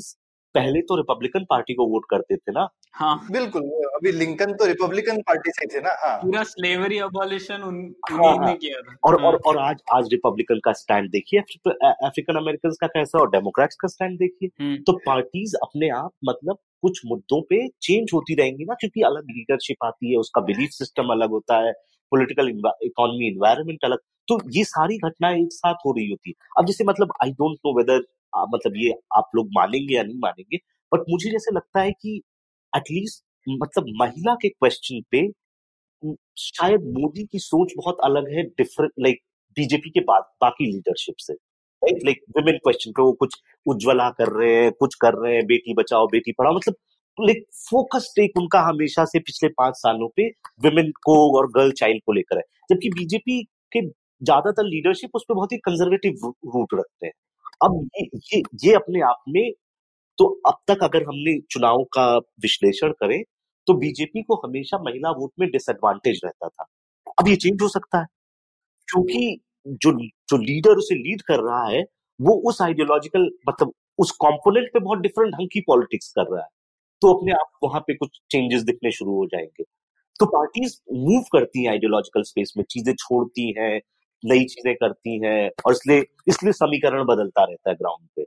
पहले तो रिपब्लिकन पार्टी को वोट करते थे ना। हाँ। बिल्कुल अभी लिंकन तो रिपब्लिकन पार्टी से थे ना हाँ। पूरा स्लेवरी अबॉलिशन उन हाँ, हाँ. किया था। और हाँ. और और आज आज रिपब्लिकन का स्टैंड देखिए अफ्रीकन अमेरिकन का कैसा और डेमोक्रेट्स का स्टैंड देखिए। हम्म। तो पार्टीज़ अपने आप मतलब कुछ मुद्दों पे चेंज होती रहेंगी ना क्योंकि अलग लीडरशिप आती है उसका बिलीफ सिस्टम अलग होता है पॉलिटिकल इकोनॉमी इन्वायरमेंट अलग। तो ये सारी घटनाएँ एक साथ हो रही होती है। अब जैसे मतलब आई डोंट नो वेदर मतलब ये आप लोग मानेंगे या नहीं मानेंगे बट मुझे जैसे लगता है कि एटलीस्ट मतलब महिला के क्वेश्चन पे शायद मोदी की सोच बहुत अलग है डिफरेंट लाइक बीजेपी के बाद, बाकी लीडरशिप से राइट लाइक वुमेन क्वेश्चन पे वो कुछ उज्ज्वला कर रहे हैं, कुछ कर रहे हैं, बेटी बचाओ, बेटी पढ़ाओ मतलब लाइक फोकस एक उनका हमेशा से पिछले पाँच सालों पे वुमेन को और गर्ल चाइल्ड को लेकर है। जबकि बीजेपी के ज़्यादातर लीडरशिप उस पर बहुत ही कंजर्वेटिव रूट रखते हैं। अब ये ये ये अपने आप में तो अब तक अगर हमने चुनाव का विश्लेषण करें तो बीजेपी को हमेशा महिला वोट में डिसएडवांटेज रहता था। अब ये चेंज हो सकता है। क्योंकि जो जो लीडर उसे लीड कर रहा है, वो उस आइडियोलॉजिकल मतलब उस कंपोनेंट पे बहुत डिफरेंट ढंग की पॉलिटिक्स कर रहा है। तो अपने आप वहाँ पे कुछ चेंजेस दिखने शुरू हो जाएँगे। तो पार्टीज़ मूव करती हैं आइडियोलॉजिकल स्पेस में, चीज़ें छोड़ती हैं नई चीज़ें करती हैं और इसलिए इसलिए समीकरण बदलता रहता है ग्राउंड पे।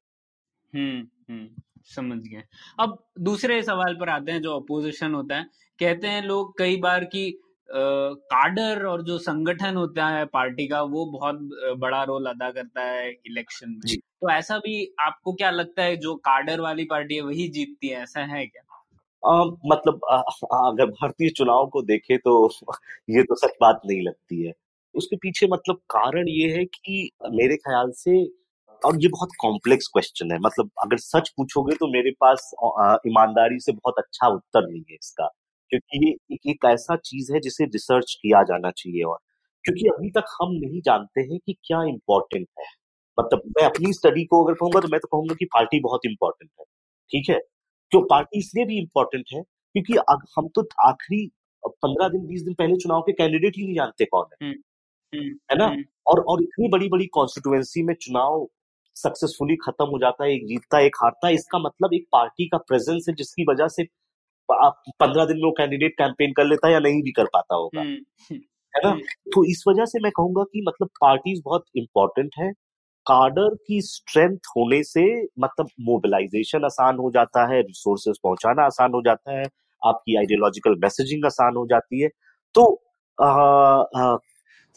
हम्म हम्म समझ गए अब दूसरे सवाल पर आते हैं जो अपोजिशन होता है। कहते हैं लोग कई बार की काडर और जो संगठन होता है पार्टी का वो बहुत बड़ा रोल अदा करता है इलेक्शन में। तो ऐसा भी आपको क्या लगता है जो काडर वाली पार्टी है वही जीतती है? ऐसा है क्या? आ, मतलब आ, अगर भारतीय चुनाव को देखे तो ये तो सच बात नहीं लगती है। उसके पीछे मतलब कारण ये है कि मेरे ख्याल से और ये बहुत कॉम्प्लेक्स क्वेश्चन है मतलब अगर सच पूछोगे तो मेरे पास ईमानदारी से बहुत अच्छा उत्तर नहीं है इसका क्योंकि ये एक, ऐसा चीज़ है जिसे रिसर्च किया जाना चाहिए और क्योंकि अभी तक हम नहीं जानते हैं कि क्या इम्पोर्टेंट है। मतलब मैं अपनी स्टडी को अगर कहूँगा तो मैं तो कहूँगा कि पार्टी बहुत इंपॉर्टेंट है ठीक है? क्यों? पार्टी इसलिए भी इम्पोर्टेंट है क्योंकि हम तो आखिरी पंद्रह दिन बीस दिन पहले चुनाव के कैंडिडेट ही नहीं जानते कौन है। है ना? हम्म। और और इतनी बड़ी बड़ी कॉन्स्टिट्युएंसी में चुनाव सक्सेसफुली खत्म हो जाता है एक जीतता एक हारता इसका मतलब एक पार्टी का प्रेजेंस है जिसकी वजह से पंद्रह दिन में वो कैंडिडेट कैंपेन कर लेता है या नहीं भी कर पाता होगा। हम्म। है ना? तो इस वजह से मैं कहूँगा कि मतलब पार्टीज़ बहुत इंपॉर्टेंट है। कार्डर की स्ट्रेंथ होने से मतलब मोबिलाइजेशन आसान हो जाता है रिसोर्सेज पहुंचाना आसान हो जाता है आपकी आइडियोलॉजिकल मैसेजिंग आसान हो जाती है। तो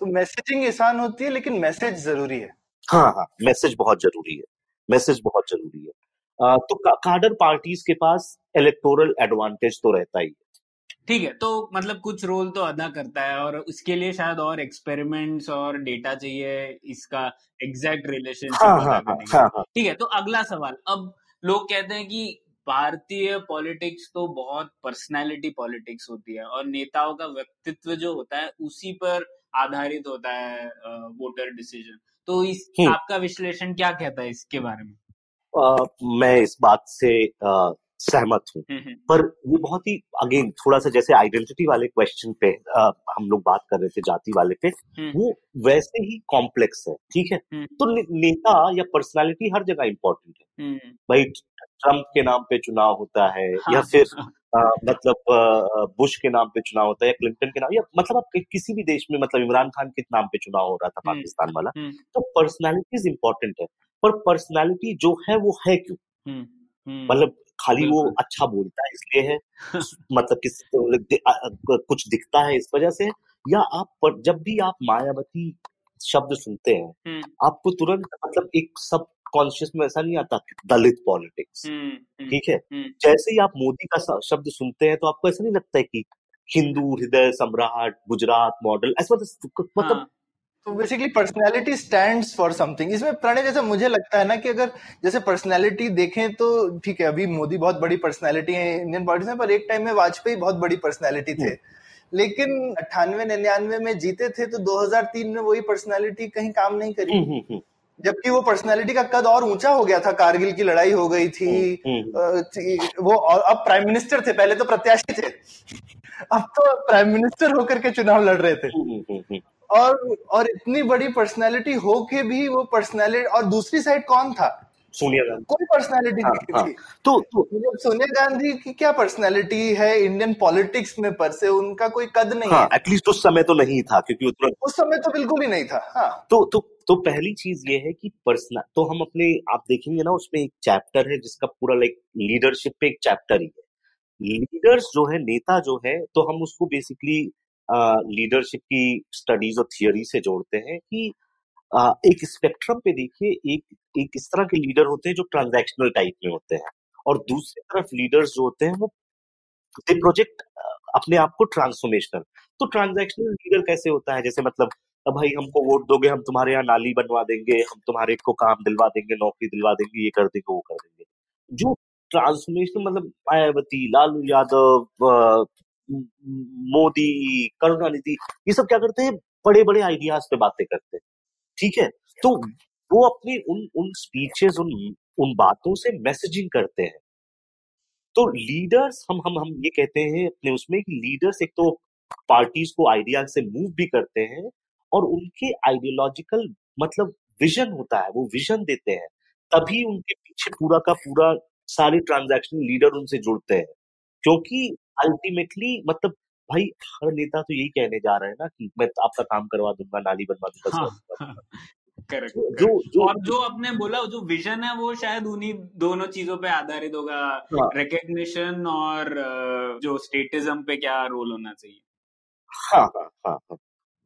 तो मैसेजिंग आसान होती है लेकिन मैसेज ज़रूरी है। हाँ हाँ मैसेज बहुत ज़रूरी है। मैसेज बहुत ज़रूरी है। आ, तो का, काडर पार्टीज़ के पास इलेक्टोरल एडवांटेज तो रहता ही है। ठीक है तो मतलब कुछ रोल तो अदा करता है और उसके लिए शायद और एक्सपेरिमेंट्स और डेटा चाहिए इसका एग्जैक्ट रिलेशनशिप हाँ हाँ हाँ लिए। हाँ। ठीक है तो अगला सवाल अब लोग कहते हैं कि भारतीय पॉलिटिक्स तो बहुत पर्सनालिटी पॉलिटिक्स होती है और नेताओं का व्यक्तित्व जो होता है उसी पर आधारित होता है वोटर डिसीज़न तो इस हम्म। आपका विश्लेषण क्या कहता है इसके बारे में? अ, मैं इस बात से अ, सहमत हूँ। हम्म हम्म। पर ये बहुत ही अगेन थोड़ा सा जैसे आइडेंटिटी वाले क्वेश्चन पे अ, हम लोग बात कर रहे थे जाति वाले पे वो वैसे ही कॉम्प्लेक्स है ठीक है? तो ने, नेता या पर्सनालिटी हर जगह इम्पोर्टेंट है। भाई ट्रंप के नाम पे चुनाव होता है हाँ, या फिर हाँ मतलब बुश के नाम पे चुनाव होता है या क्लिंटन के नाम या मतलब आप किसी भी देश में मतलब इमरान खान के नाम पे चुनाव हो रहा था हम्म पाकिस्तान वाला हम्म। तो पर्सनालिटीज इंपॉर्टेंट है। पर पर्सनालिटी जो है वो है क्यों? हम्म मतलब खाली वो अच्छा बोलता है इसलिए है मतलब किसी मतलब कुछ दिखता है इस वजह से या आप पर, जब भी आप मायावती शब्द सुनते हैं आपको तुरंत मतलब एक सब कॉन्शियस में ऐसा नहीं आता दलित पॉलिटिक्स हम्म हम्म ठीक है? हम्म। जैसे ही आप मोदी का शब्द सुनते हैं तो आपको ऐसा नहीं लगता है कि हिंदू हृदय सम्राट गुजरात मॉडल ऐसा मतलब मतलब हाँ। तो basically personality stands for something इसमें प्रणय जैसे मुझे लगता है ना कि अगर जैसे पर्सनैलिटी देखें तो ठीक है अभी मोदी बहुत बड़ी पर्सनैलिटी है इंडियन पॉलिटिक्स में पर एक टाइम में वाजपेयी बहुत बड़ी पर्सनैलिटी थे। लेकिन अट्ठानवे निन्यानवे में जीते थे तो 2003 में वही पर्सनैलिटी कहीं काम नहीं करी। हम्म, हम्म, हम्म, जबकि वो पर्सनैलिटी का कद और ऊँचा हो गया था कारगिल की लड़ाई हो गई थी हम्म, हम्म, थी- वो और अब प्राइम मिनिस्टर थे पहले तो प्रत्याशी थे। अब तो प्राइम मिनिस्टर होकर के चुनाव लड़ रहे थे। हम्म, और और इतनी बड़ी पर्सनैलिटी हो के भी वो पर्सनैलिटी और दूसरी साइड कौन था? सोनिया गांधी। कोई पर्सनैलिटी हाँ नहीं हाँ। थी तो तो सोनिया गांधी की क्या पर्सनैलिटी है? इंडियन पॉलिटिक्स में पर से उनका कोई कद नहीं हाँ है। एटलीस्ट उस समय तो नहीं था क्योंकि उस समय तो बिल्कुल ही नहीं था हाँ। तो तो तो पहली चीज़ ये है कि पर्सनल तो हम अपने आप देखेंगे ना उसमें एक चैप्टर है जिसका पूरा लाइक लीडरशिप पे एक चैप्टर ही है। लीडर्स जो है नेता जो है तो हम उसको बेसिकली लीडरशिप की स्टडीज़ और थियोरी से जोड़ते हैं कि अ, एक स्पेक्ट्रम पे देखिए एक एक इस तरह के लीडर होते हैं जो ट्रांजैक्शनल टाइप में होते हैं। और दूसरी तरफ़ लीडर्स जो होते हैं वो दे प्रोजेक्ट अपने आप को ट्रांसफॉर्मेशनल तो ट्रांजैक्शनल लीडर कैसे होता है? जैसे मतलब भाई हमको वोट दोगे, हम तुम्हारे यहाँ नाली बनवा देंगे, हम तुम्हारे को काम दिलवा देंगे, नौकरी दिलवा देंगे, ये कर देंगे, वो कर देंगे। जो ट्रांसफॉर्मेशन मतलब मायावती, लालू यादव मोदी, करुणानिधि, ये सब क्या करते हैं? बड़े बड़े आइडियाज़ पे बातें करते हैं, ठीक है? तो वो अपनी उन उन स्पीचेस उन उन बातों से मैसेजिंग करते हैं। तो लीडर्स हम हम हम ये कहते हैं अपने उसमें कि लीडर्स एक तो पार्टीज़ को आइडिया से मूव भी करते हैं और उनके आइडियोलॉजिकल मतलब विजन होता है वो विजन देते हैं। तभी उनके पीछे पूरा का पूरा सारे ट्रांजैक्शनल लीडर उनसे जुड़ते हैं। क्योंकि अल्टीमेटली मतलब भाई हर नेता तो यही कहने जा रहा है ना कि मैं आपका काम करवा दूँगा नाली बनवा दूँगा हाँ। करेक्ट जो जो जो और जो आपने बोला जो विजन है वो शायद उन्हीं दोनों चीज़ों पे आधारित होगा। हाँ। रिकग्निशन और जो स्टेटिज्म पे क्या रोल होना चाहिए? हाँ हाँ हाँ हाँ।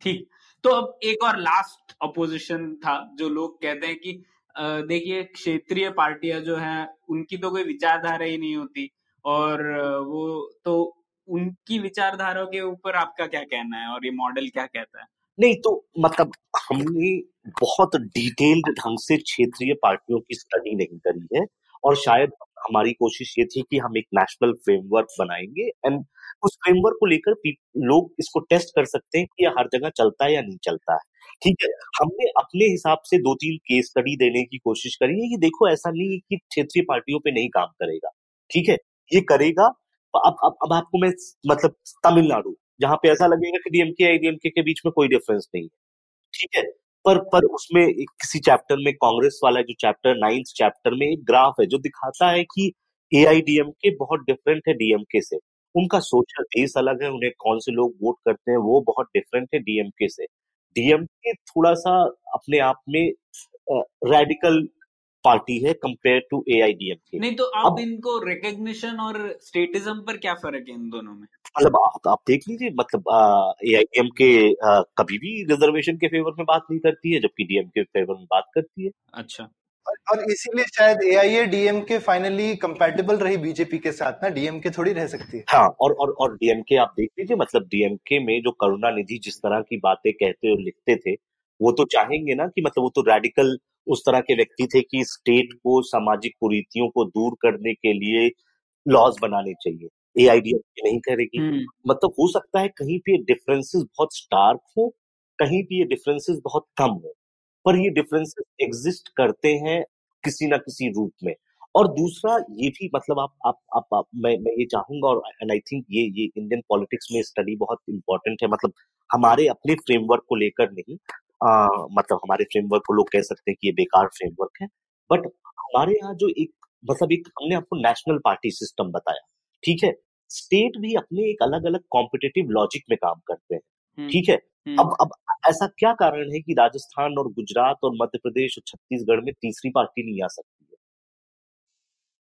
ठीक। तो अब एक और लास्ट अपोजिशन था, जो लोग कहते हैं कि देखिए, क्षेत्रीय पार्टियाँ जो हैं, उनकी तो कोई विचारधारा ही नहीं होती। और वो तो उनकी विचारधारा के ऊपर आपका क्या कहना है और ये मॉडल क्या कहता है? नहीं तो मतलब हमने बहुत डिटेल्ड ढंग से क्षेत्रीय पार्टियों की स्टडी नहीं करी है और शायद हमारी कोशिश ये थी कि हम एक नेशनल फ्रेमवर्क बनाएँगे एंड उस फ्रेमवर्क को लेकर लोग इसको टेस्ट कर सकते हैं कि ये हर जगह चलता है या नहीं चलता है। ठीक है? हमने अपने हिसाब से दो तीन केस स्टडी देने की कोशिश करी है कि देखो ऐसा नहीं है कि क्षेत्रीय पार्टियों पे नहीं काम करेगा। ठीक है? ये करेगा। अब अब अब आपको मैं मतलब तमिलनाडु, जहाँ पे ऐसा लगेगा कि डीएमके और डीएमके के बीच में कोई डिफरेंस नहीं है। ठीक है? पर पर उसमें किसी चैप्टर में, कांग्रेस वाला जो चैप्टर नाइन्थ चैप्टर में एक ग्राफ है जो दिखाता है कि एआईडीएमके बहुत डिफरेंट है डीएमके से। उनका सोशल बेस अलग है उन्हें कौन से लोग वोट करते हैं वो बहुत डिफरेंट है डीएमके से। डीएमके थोड़ा सा अपने आप में रेडिकल पार्टी है compare to A I D M K नहीं तो आप अब इनको रिकग्निशन और स्टेटिज्म पर क्या फ़र्क है इन दोनों में? मतलब आप, आप देख लीजिए मतलब ए आई डी एम के आ, कभी भी रिजर्वेशन के फेवर में बात नहीं करती है जबकि डीएम के फेवर में बात करती है। अच्छा। और इसीलिए शायद A I A D M K finally compatible रही बीजेपी के साथ ना? डीएम के थोड़ी रह सकती है। हाँ और और और डीएमके आप देख लीजिए मतलब डीएमके में जो करुणानिधि जिस तरह की बातें कहते और लिखते थे वो तो चाहेंगे ना कि मतलब वो तो रेडिकल उस तरह के व्यक्ति थे कि स्टेट को सामाजिक कुरीतियों को दूर करने के लिए लॉज बनाने चाहिए। ए आई नहीं करेगी। हम्म। मतलब हो सकता है कहीं पे डिफरेंसेस बहुत स्टार्क हो कहीं पे ये डिफरेंसेस बहुत कम हो। पर ये डिफरेंसेस एग्जिस्ट करते हैं किसी ना किसी रूप में। और दूसरा ये भी मतलब आप आप आप, आप मैं मैं ये चाहूँगा और एंड आई थिंक ये ये इंडियन पॉलिटिक्स में स्टडी बहुत इंपॉर्टेंट है। मतलब हमारे अपने फ्रेमवर्क को लेकर नहीं आ, मतलब हमारे फ्रेमवर्क को लोग कह सकते हैं कि ये बेकार फ्रेमवर्क है। बट हमारे यहाँ जो एक मतलब एक हमने आपको नेशनल पार्टी सिस्टम बताया ठीक है? स्टेट भी अपने एक अलग अलग कॉम्पिटेटिव लॉजिक में काम करते हैं। ठीक है हम्म। अब अब ऐसा क्या कारण है कि राजस्थान और गुजरात और मध्य प्रदेश और छत्तीसगढ़ में तीसरी पार्टी नहीं आ सकती है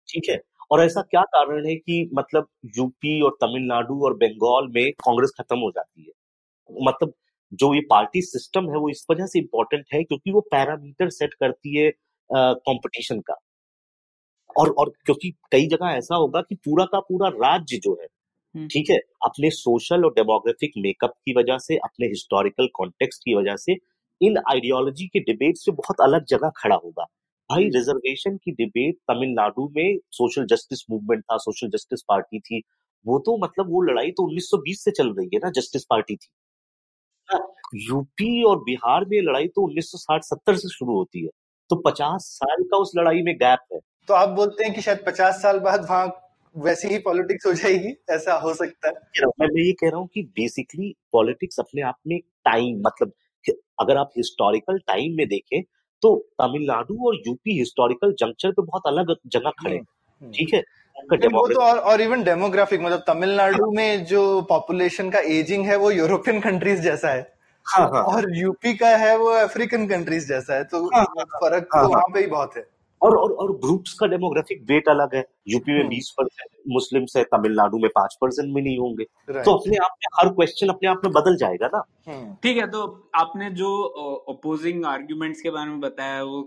ठीक है और ऐसा क्या कारण है कि मतलब यूपी और तमिलनाडु और बंगाल में कांग्रेस खत्म हो जाती है मतलब जो ये पार्टी सिस्टम है वो इस वजह से इंपॉर्टेंट है क्योंकि वो पैरामीटर सेट करती है कंपटीशन का और और क्योंकि कई जगह ऐसा होगा कि पूरा का पूरा राज्य जो है हम्म। ठीक है? अपने सोशल और डेमोग्राफिक मेकअप की वजह से अपने हिस्टोरिकल कॉन्टेक्स्ट की वजह से इन आइडियोलॉजी के डिबेट से बहुत अलग जगह खड़ा होगा। भाई रिजर्वेशन हम्म। की डिबेट तमिलनाडु में सोशल जस्टिस मूवमेंट था सोशल जस्टिस पार्टी थी। वो तो मतलब वो लड़ाई तो 1920 से चल रही है ना जस्टिस पार्टी थी। यूपी हाँ, और बिहार में लड़ाई तो 1960-70 से शुरू होती है। तो 50 साल का उस लड़ाई में गैप है। तो आप बोलते हैं कि शायद 50 साल बाद वहाँ वैसी ही पॉलिटिक्स हो जाएगी ऐसा हो सकता है। मैं ये कह रहा हूँ कि बेसिकली पॉलिटिक्स अपने आप में टाइम मतलब अगर आप हिस्टोरिकल टाइम में देखें तो तमिलनाडु और यूपी हिस्टोरिकल जंक्चर पे बहुत अलग जगह खड़े हम्म, हम्म। ठीक है? वो तो और, और इवन डेमोग्राफिक मतलब तमिलनाडु में जो पॉपुलेशन का एजिंग है वो यूरोपियन कंट्रीज़ जैसा है। हाँ, हाँ, और यूपी का है वो अफ्रीकन कंट्रीज़ जैसा है तो हाँ, हाँ फ़र्क हाँ, तो वहाँ पे ही बहुत है। और और और ग्रुप्स का डेमोग्राफिक वेट अलग है। यूपी में हम्म। बीस परसेंट मुस्लिम है तमिलनाडु में पाँच परसेंट भी नहीं होंगे। तो अपने आप में हर क्वेश्चन अपने आप में बदल जाएगा ना। हम्म। ठीक है तो आपने जो ओपोजिंग आर्ग्यूमेंट्स के बारे में बताया वो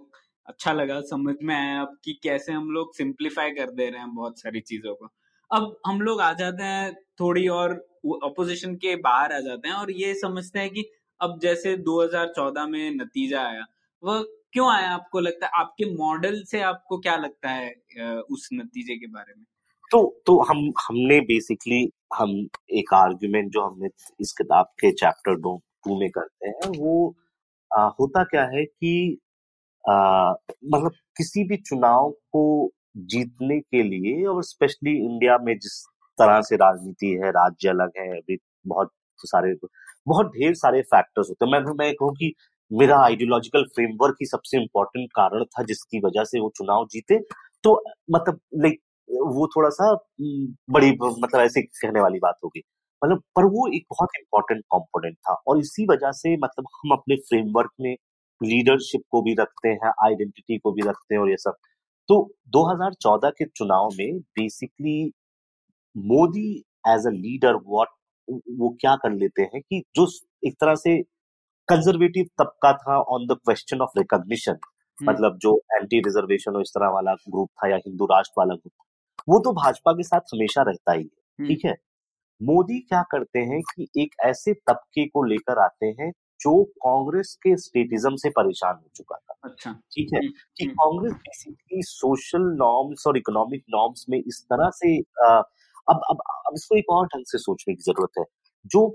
अच्छा लगा समझ में आया अब कि कैसे हम लोग सिंप्लीफाई कर दे रहे हैं बहुत सारी चीज़ों को। अब हम लोग आ जाते हैं थोड़ी और अपोजिशन के बाहर आ जाते हैं और ये समझते हैं कि अब जैसे 2014 में नतीजा आया वह क्यों आया आपको लगता है? आपके मॉडल से आपको क्या लगता है उस नतीजे के बारे में? तो तो हम हमने बेसिकली हम एक आर्ग्यूमेंट जो हमने इस किताब के चैप्टर दो टू में करते हैं वो आ, होता क्या है कि मतलब किसी भी चुनाव को जीतने के लिए और स्पेशली इंडिया में जिस तरह से राजनीति है राज्य अलग है अभी बहुत सारे बहुत ढेर सारे फैक्टर्स होते हैं। मैं मैं कहूँ कि मेरा आइडियोलॉजिकल फ्रेमवर्क ही सबसे इम्पोर्टेंट कारण था जिसकी वजह से वो चुनाव जीते। तो मतलब लाइक वो थोड़ा सा बड़ी मतलब ऐसे कहने वाली बात होगी। मतलब पर वो एक बहुत इम्पोर्टेंट कंपोनेंट था और इसी वजह से मतलब हम अपने फ्रेमवर्क में लीडरशिप को भी रखते हैं आइडेंटिटी को भी रखते हैं और ये सब। तो 2014 के चुनाव में basically Modi as a leader what वो क्या कर लेते हैं कि जो एक तरह से कंजर्वेटिव तबका था on the question of recognition मतलब जो एंटी रिजर्वेशन और इस तरह वाला ग्रुप था या हिंदू राष्ट्र वाला ग्रुप वो तो भाजपा के साथ हमेशा रहता ही है हम्म। ठीक है मोदी क्या करते हैं कि एक ऐसे तबके को लेकर आते हैं जो कांग्रेस के स्टेटिज्म से परेशान हो चुका था अच्छा ठीक है हम्म, कि हम्म। कांग्रेस बेसिकली सोशल नॉर्म्स और इकोनॉमिक नॉर्म्स में इस तरह से आ, अब अब अब इसको एक और ढंग से सोचने की ज़रूरत है जो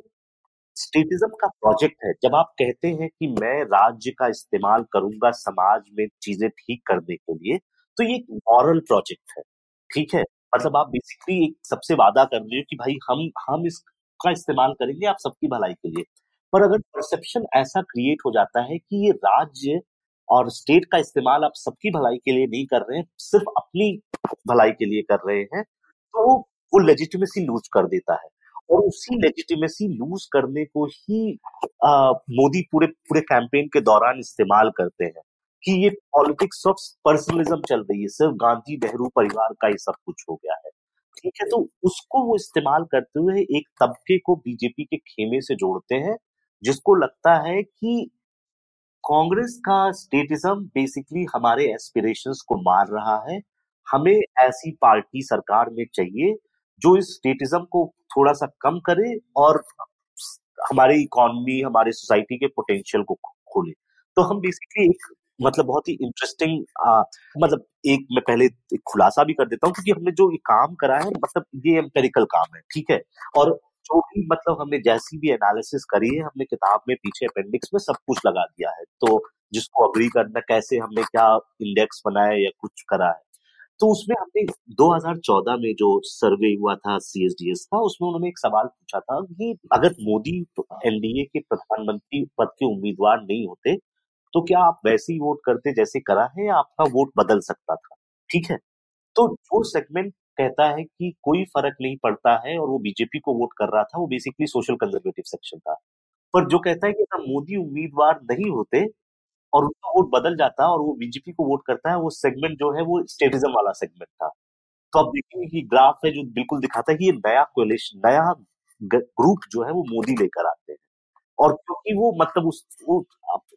स्टेटिज्म का प्रोजेक्ट है। जब आप कहते हैं कि मैं राज्य का इस्तेमाल करूँगा समाज में चीज़ें ठीक करने के लिए तो ये एक मॉरल प्रोजेक्ट है। ठीक है? मतलब आप बेसिकली एक सबसे वादा कर रहे हो कि भाई हम हम इसका इस्तेमाल करेंगे आप सबकी भलाई के लिए। पर अगर परसेप्शन ऐसा क्रिएट हो जाता है कि ये राज्य और स्टेट का इस्तेमाल आप सबकी भलाई के लिए नहीं कर रहे हैं, सिर्फ़ अपनी भलाई के लिए कर रहे हैं तो वो लेजिटिमेसी लूज कर देता है। और उसी लेजिटिमेसी लूज करने को ही मोदी पूरे पूरे कैंपेन के दौरान इस्तेमाल करते हैं कि ये पॉलिटिक्स ऑफ़ पर्सनलिज्म चल रही है, सिर्फ़ गांधी नेहरू परिवार का ही सब कुछ हो गया है। ठीक है तो उसको वो इस्तेमाल करते हुए एक तबके को बीजेपी के खेमे से जोड़ते हैं, जिसको लगता है कि कांग्रेस का स्टेटिज्म बेसिकली हमारे एस्पिरेशंस को मार रहा है, हमें ऐसी पार्टी सरकार में चाहिए जो इस स्टेटिज्म को थोड़ा सा कम करे और हमारी इकोनॉमी हमारे सोसाइटी के पोटेंशियल को खोले। तो हम बेसिकली एक मतलब बहुत ही इंटरेस्टिंग मतलब एक मैं पहले एक खुलासा भी कर देता हूँ क्योंकि हमने जो ये काम करा है मतलब ये एम्पेरिकल काम है, ठीक है? और जो भी मतलब हमने जैसी भी एनालिसिस करी है, हमने किताब में पीछे अपेंडिक्स में सब कुछ लगा दिया है। तो जिसको अग्री करना, कैसे हमने क्या इंडेक्स बनाया या कुछ करा है। तो उसमें हमने 2014 में जो सर्वे हुआ था सीएसडीएस का, उसमें उन्होंने एक सवाल पूछा था कि अगर मोदी एनडीए के प्रधानमंत्री पद के उम्मीदवार नहीं होते तो क्या आप वैसे ही वोट करते जैसे करा है या आपका वोट बदल सकता था? ठीक है? तो जो सेगमेंट कहता है कि कोई फ़र्क नहीं पड़ता है और वो बीजेपी को वोट कर रहा था, वो बेसिकली सोशल कंजर्वेटिव सेक्शन था। पर जो कहता है कि अगर मोदी उम्मीदवार नहीं होते और उनका वोट बदल जाता है और वो बीजेपी को वोट करता है वो सेगमेंट जो है वो स्टेटिज्म वाला सेगमेंट था। तो अब देखेंगे कि ग्राफ है जो बिल्कुल दिखाता है कि ये नया कोलेशन नया ग्रुप जो है वो मोदी लेकर आते हैं। और क्योंकि वो मतलब उस वो,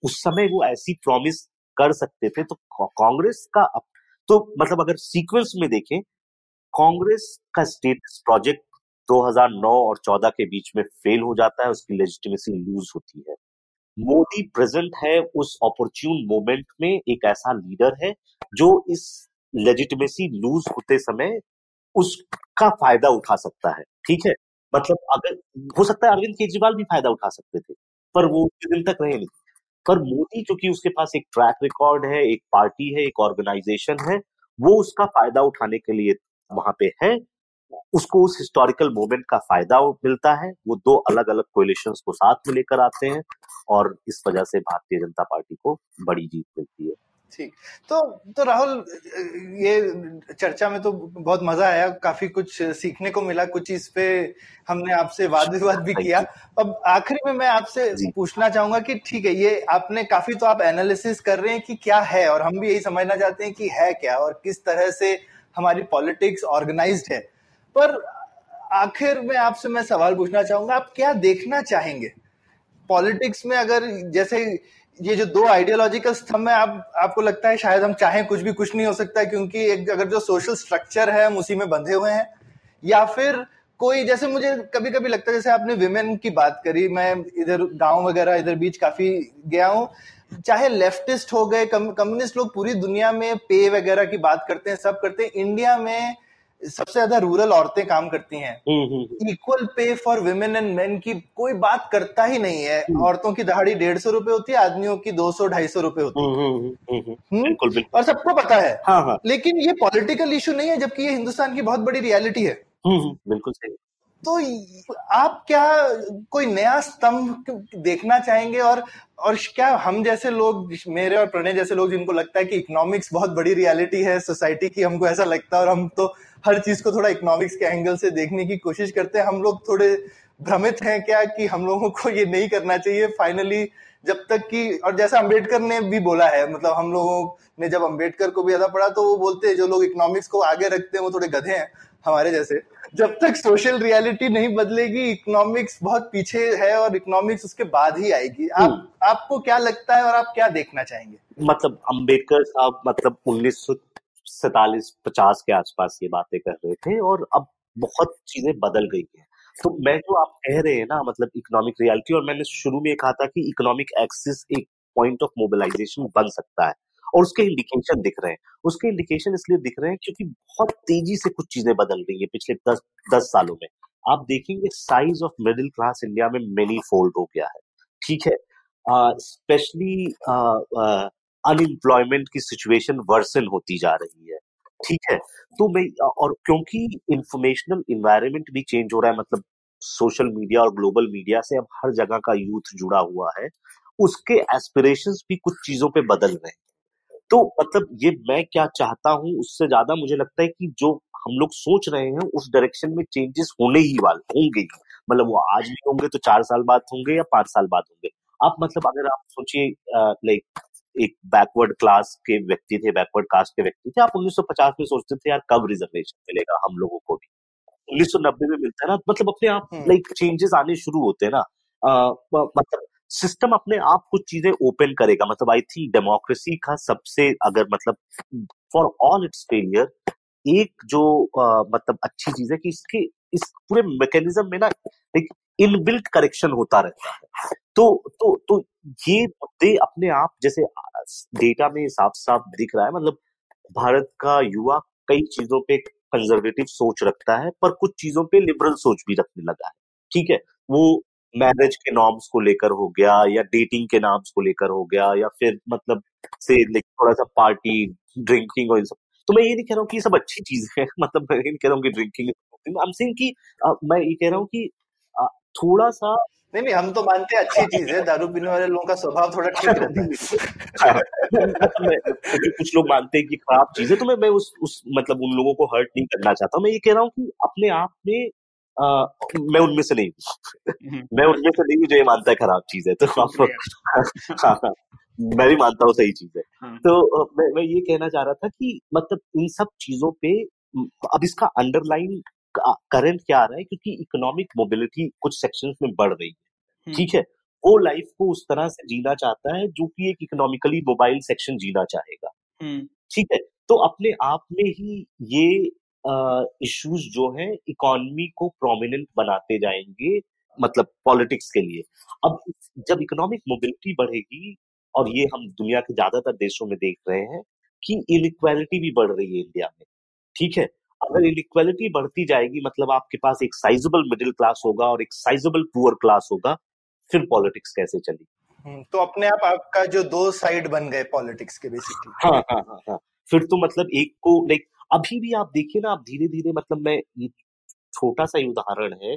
उस समय वो ऐसी प्रॉमिस कर सकते थे तो कांग्रेस का तो मतलब अगर सीक्वेंस में देखें कांग्रेस का स्टेटस प्रोजेक्ट 2009 और 14 के बीच में फेल हो जाता है उसकी लेजिटिमेसी लूज होती है। मोदी प्रेजेंट है उस अपॉर्चुन मोमेंट में एक ऐसा लीडर है जो इस लेजिटिमेसी लूज होते समय उसका फ़ायदा उठा सकता है। ठीक है? मतलब अगर, हो सकता है अरविंद केजरीवाल भी फ़ायदा उठा सकते थे, पर वो दिन तक रहे नहीं। पर मोदी क्योंकि उसके पास एक ट्रैक रिकॉर्ड है, एक पार्टी है, एक ऑर्गेनाइजेशन है, वो उसका फ़ायदा उठाने के लिए वहाँ पे है। उसको उस हिस्टोरिकल मोमेंट का फ़ायदा मिलता है। वो दो अलग अलग कोलिशन को साथ में लेकर आते हैं और इस वजह से भारतीय जनता पार्टी को बड़ी जीत मिलती है। ठीक। तो तो राहुल ये चर्चा में तो बहुत मज़ा आया। काफ़ी कुछ सीखने को मिला। कुछ इस पे हमने आपसे वाद विवाद भी किया। अब आखिरी में मैं आपसे पूछना चाहूँगा कि ठीक है ये आपने काफ़ी तो आप एनालिसिस कर रहे हैं कि क्या है और हम भी यही समझना चाहते हैं कि है क्या और किस तरह से हमारी पॉलिटिक्स ऑर्गेनाइज्ड है। पर आखिर में आपसे मैं सवाल पूछना चाहूँगा, आप क्या देखना चाहेंगे? पॉलिटिक्स में अगर जैसे ये जो दो आइडियोलॉजिकल स्तंभ है, आप, आपको लगता है शायद हम चाहें कुछ भी, कुछ नहीं हो सकता है क्योंकि एक अगर जो सोशल स्ट्रक्चर है, हम उसी में बंधे हुए हैं। या फिर कोई, जैसे मुझे कभी कभी लगता है, जैसे आपने विमेन की बात करी, मैं इधर गाँव वगैरह, इधर बीच काफ़ी गया हूँ। चाहे लेफ्टिस्ट हो गए कम्युनिस्ट लोग पूरी दुनिया में पे वगैरह की बात करते हैं, सब करते हैं। इंडिया में सबसे ज़्यादा रूरल औरतें काम करती हैं। Equal pay for women and main की कोई बात करता ही नहीं है। हम्म। औरतों की दहाड़ी डेढ़ सौ रुपए होती है आदमियों की दो सौ ढाई सौ रुपए होती है। हम्म, हम्म। और सबको पता है। हाँ, हाँ. लेकिन ये पॉलिटिकल इशू नहीं है जबकि ये हिंदुस्तान की बहुत बड़ी रियलिटी है। बिल्कुल सही। तो आप क्या कोई नया स्तंभ देखना चाहेंगे? और और क्या हम जैसे लोग मेरे और प्रणय जैसे लोग जिनको लगता है कि इकोनॉमिक्स बहुत बड़ी रियलिटी है सोसाइटी की हमको ऐसा लगता है और हम तो हर चीज़ को थोड़ा इकोनॉमिक्स के एंगल से देखने की कोशिश करते हैं। हम लोग थोड़े भ्रमित हैं क्या कि हम लोगों को ये नहीं करना चाहिए। फाइनली जब तक कि और जैसा अंबेडकर ने भी बोला है मतलब हम लोगों ने जब अंबेडकर को भी ज़्यादा पढ़ा तो वो बोलते हैं जो लोग इकोनॉमिक्स को आगे रखते हैं वो थोड़े गधे हैं हमारे जैसे। जब तक सोशल रियलिटी नहीं बदलेगी इकोनॉमिक्स बहुत पीछे है और इकोनॉमिक्स उसके बाद ही आएगी। आप हम्म। आपको क्या लगता है और आप क्या देखना चाहेंगे? मतलब अंबेडकर साहब मतलब उन्नीस सैतालीस पचास के आसपास ये बातें कर रहे थे और अब बहुत चीज़ें बदल गई हैं। तो मैं जो आप कह रहे हैं ना मतलब इकोनॉमिक रियलिटी और मैंने शुरू में कहा था कि इकोनॉमिक एक्सिस एक पॉइंट ऑफ़ मोबिलाइजेशन बन सकता है और उसके इंडिकेशन दिख रहे हैं। उसके इंडिकेशन इसलिए दिख रहे हैं क्योंकि बहुत तेज़ी से कुछ चीज़ें बदल रही है पिछले दस दस सालों में। आप देखेंगे size of middle class India में मेनी फोल्ड हो गया है। ठीक है? स्पेशली अनएम्प्लॉयमेंट की सिचुएशन वर्सन होती जा रही है। ठीक है? तो मैं, और क्योंकि इंफॉर्मेशनल इन्वायरमेंट भी चेंज हो रहा है मतलब सोशल मीडिया और ग्लोबल मीडिया से अब हर जगह का यूथ जुड़ा हुआ है, उसके एस्पिरेशंस भी कुछ चीज़ों पे बदल रहे हैं। तो मतलब ये मैं क्या चाहता हूँ, उससे ज़्यादा मुझे लगता है कि जो हम लोग सोच रहे हैं, उस डायरेक्शन में चेंजेस होने ही वाले, होंगे मतलब वो आज भी होंगे तो चार साल बाद होंगे या पाँच साल बाद होंगे। आप मतलब अगर आप सोचिए लाइक एक बैकवर्ड क्लास के व्यक्ति थे बैकवर्ड कास्ट के व्यक्ति थे। आप 1950 में सोचते थे यार कब रिजर्वेशन मिलेगा हम लोगों को भी? 1990 में मिलता है ना मतलब अपने आप लाइक हम्म। चेंजेस आने शुरू होते हैं ना। मतलब सिस्टम अपने आप कुछ चीज़ें ओपन करेगा। मतलब आई थिंक डेमोक्रेसी का सबसे अगर मतलब फॉर ऑल इट्स फेलियर एक जो आ, मतलब अच्छी चीज़ है कि इसके इस पूरे मैकेनिज्म में ना एक इनबिल्ट करेक्शन होता रहता है। तो तो तो ये मुद्दे अपने आप जैसे डेटा में साफ़ साफ़ दिख रहा है मतलब भारत का युवा कई चीज़ों पे कंजर्वेटिव सोच रखता है, पर कुछ चीज़ों पे लिबरल सोच भी रखने लगा है। ठीक है? वो मैरिज के नॉर्म्स को लेकर हो गया, या डेटिंग के नाम्स को लेकर हो गया, या फिर मतलब से थोड़ा सा पार्टी ड्रिंकिंग और इन सब। तो मैं ये नहीं कह रहा हूँ कि ये सब अच्छी चीज़ है मतलब मैं ये नहीं कह रहा हूँ कि ड्रिंकिंग आई एम सेइंग कि मैं ये कह रहा हूँ कि थोड़ा सा नहीं नहीं हम तो मानते हैं अच्छी चीज़ है दारू पीने वाले लोगों का स्वभाव थोड़ा ठीक रहता है कुछ लोग मानते हैं कि खराब चीज़ है तो मैं मैं उस उस मतलब उन लोगों को हर्ट नहीं करना चाहता मैं ये कह रहा हूँ कि अपने आप में आ, मैं उनमें से नहीं हूँ हम्म। मैं उनमें से नहीं हूँ जो ये मानता है खराब चीज़ है तो आप हाँ, हाँ, मैं भी मानता हूँ सही चीज़ है हाँ। तो मैं मैं ये कहना चाह रहा था कि मतलब इन सब चीज़ों पे अब इसका अंडरलाइन करंट क्या आ रहा है क्योंकि इकोनॉमिक मोबिलिटी कुछ सेक्शन में बढ़ रही है। ठीक है? वो लाइफ को उस तरह से जीना चाहता है जो कि एक इकोनॉमिकली मोबाइल सेक्शन जीना चाहेगा। हम्म। ठीक है? तो अपने आप में ही ये इश्यूज़ जो है इकोनॉमी को प्रोमिनेंट बनाते जाएँगे मतलब पॉलिटिक्स के लिए। अब जब इकोनॉमिक मोबिलिटी बढ़ेगी और ये हम दुनिया के ज़्यादातर देशों में देख रहे हैं कि इनइक्वालिटी भी बढ़ रही है इंडिया में। ठीक है? अगर इनइक्वालिटी बढ़ती जाएगी मतलब आपके पास एक साइजेबल मिडिल क्लास होगा और एक साइजेबल पुअर क्लास होगा फिर पॉलिटिक्स कैसे चली? हम्म, तो अपने आप आपका जो दो साइड बन गए पॉलिटिक्स के बेसिकली हाँ हाँ हाँ हाँ। फिर तो मतलब एक को लाइक अभी भी आप देखिए ना आप धीरे धीरे मतलब मैं छोटा सा ही उदाहरण है।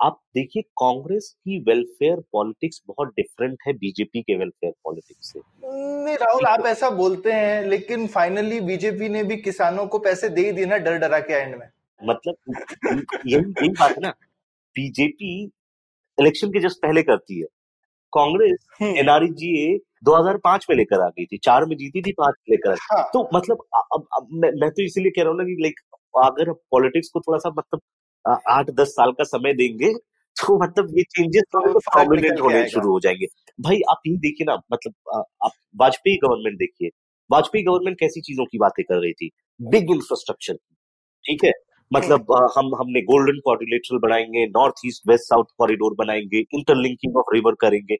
आप देखिए कांग्रेस की वेलफेयर पॉलिटिक्स बहुत डिफरेंट है बीजेपी के वेलफेयर पॉलिटिक्स से। नहीं राहुल आप ऐसा बोलते हैं लेकिन फाइनली बीजेपी ने भी किसानों को पैसे दे ही दिए ना डर डरा के एंड में। मतलब यही यही बात ना। बीजेपी इलेक्शन के जस्ट पहले करती है। कांग्रेस एनआरजीए हम्म। 2005 में लेकर आ गई थी चार में जीती थी पाँच में लेकर हाँ। तो मतलब अब, अब मैं, मैं तो इसीलिए कह रहा हूँ ना कि लाइक अगर पॉलिटिक्स को थोड़ा सा मतलब आठ दस साल का समय देंगे तो मतलब ये चेंजेस तो प्रोमिनेंट होने शुरू हो जाएँगे। भाई आप ये देखिए ना मतलब आप वाजपेयी गवर्नमेंट देखिए। वाजपेयी गवर्नमेंट कैसी चीज़ों की बातें कर रही थी? बिग इंफ्रास्ट्रक्चर ठीक है? मतलब हम्म। हम हमने गोल्डन कॉर्डिलेटरल बनाएँगे north east west south corridor बनाएँगे इंटरलिंकिंग ऑफ़ रिवर करेंगे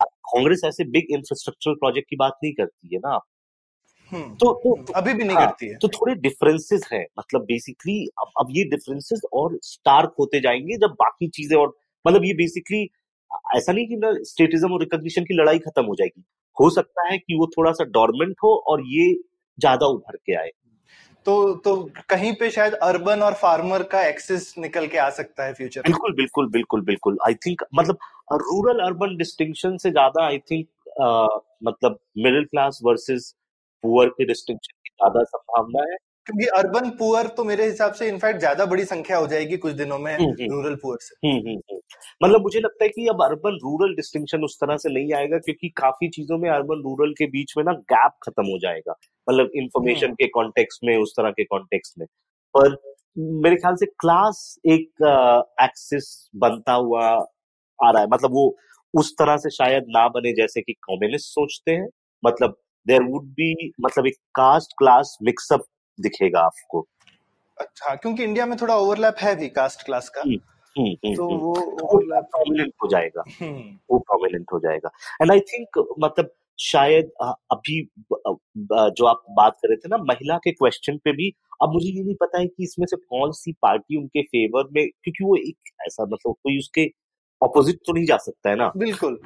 कांग्रेस ऐसे बिग इंफ्रास्ट्रक्चरल प्रोजेक्ट की बात नहीं करती है ना हम्म। तो, तो अभी भी नहीं हाँ, करती है तो थोड़े डिफरेंसेस हैं मतलब बेसिकली अब अब ये डिफरेंसेस और स्टार्क होते जाएँगे जब बाकी चीज़ें और मतलब ये बेसिकली ऐसा नहीं कि ना स्टेटिज्म और रिकॉग्निशन की लड़ाई खत्म हो जाएगी हो सकता है कि वो थोड़ा सा डॉर्मेंट हो और ये ज़्यादा उभर के आए तो तो कहीं पे शायद अर्बन और फार्मर का एक्सेस निकल के आ सकता है फ्यूचर बिल्कुल बिल्कुल बिल्कुल बिल्कुल। आई थिंक मतलब रूरल अर्बन डिस्टिंक्शन से ज़्यादा आई थिंक मतलब मिडिल क्लास वर्सेस पुअर के डिस्टिंक्शन की ज़्यादा संभावना है। क्योंकि अर्बन पुअर तो मेरे हिसाब से इनफैक्ट ज़्यादा बड़ी संख्या हो जाएगी कुछ दिनों में रूरल पुअर से। हुँ, हुँ, हुँ. मतलब मुझे लगता है कि अब अर्बन रूरल डिस्टिंक्शन उस तरह से नहीं आएगा क्योंकि काफ़ी चीज़ों में अर्बन रूरल के बीच में ना गैप खत्म हो जाएगा। मतलब इंफॉर्मेशन हम्म। के कॉन्टेक्स्ट में उस तरह के कॉन्टेक्स्ट में। पर मेरे ख्याल से क्लास एक एक्सिस बनता हुआ आ रहा है। मतलब वो उस तरह से शायद ना बने जैसे कि कम्युनिस्ट सोचते हैं। मतलब देर वुड बी मतलब एक कास्ट क्लास मिक्सअप दिखेगा आपको। अच्छा क्योंकि इंडिया में थोड़ा ओवरलैप है भी कास्ट क्लास का। हम्म, हम्म, तो वो प्रोमिनेंट हो जाएगा। वो प्रोमिनेंट हो जाएगा। एंड आई थिंक मतलब शायद अभी जो आप बात कर रहे थे ना महिला के क्वेश्चन पे भी अब मुझे ये नहीं पता है कि इसमें से कौन सी पार्टी उनके फेवर में क्योंकि वो एक ऐसा मतलब कोई उसके ऑपोजिट तो नहीं जा सकता है ना। बिल्कुल।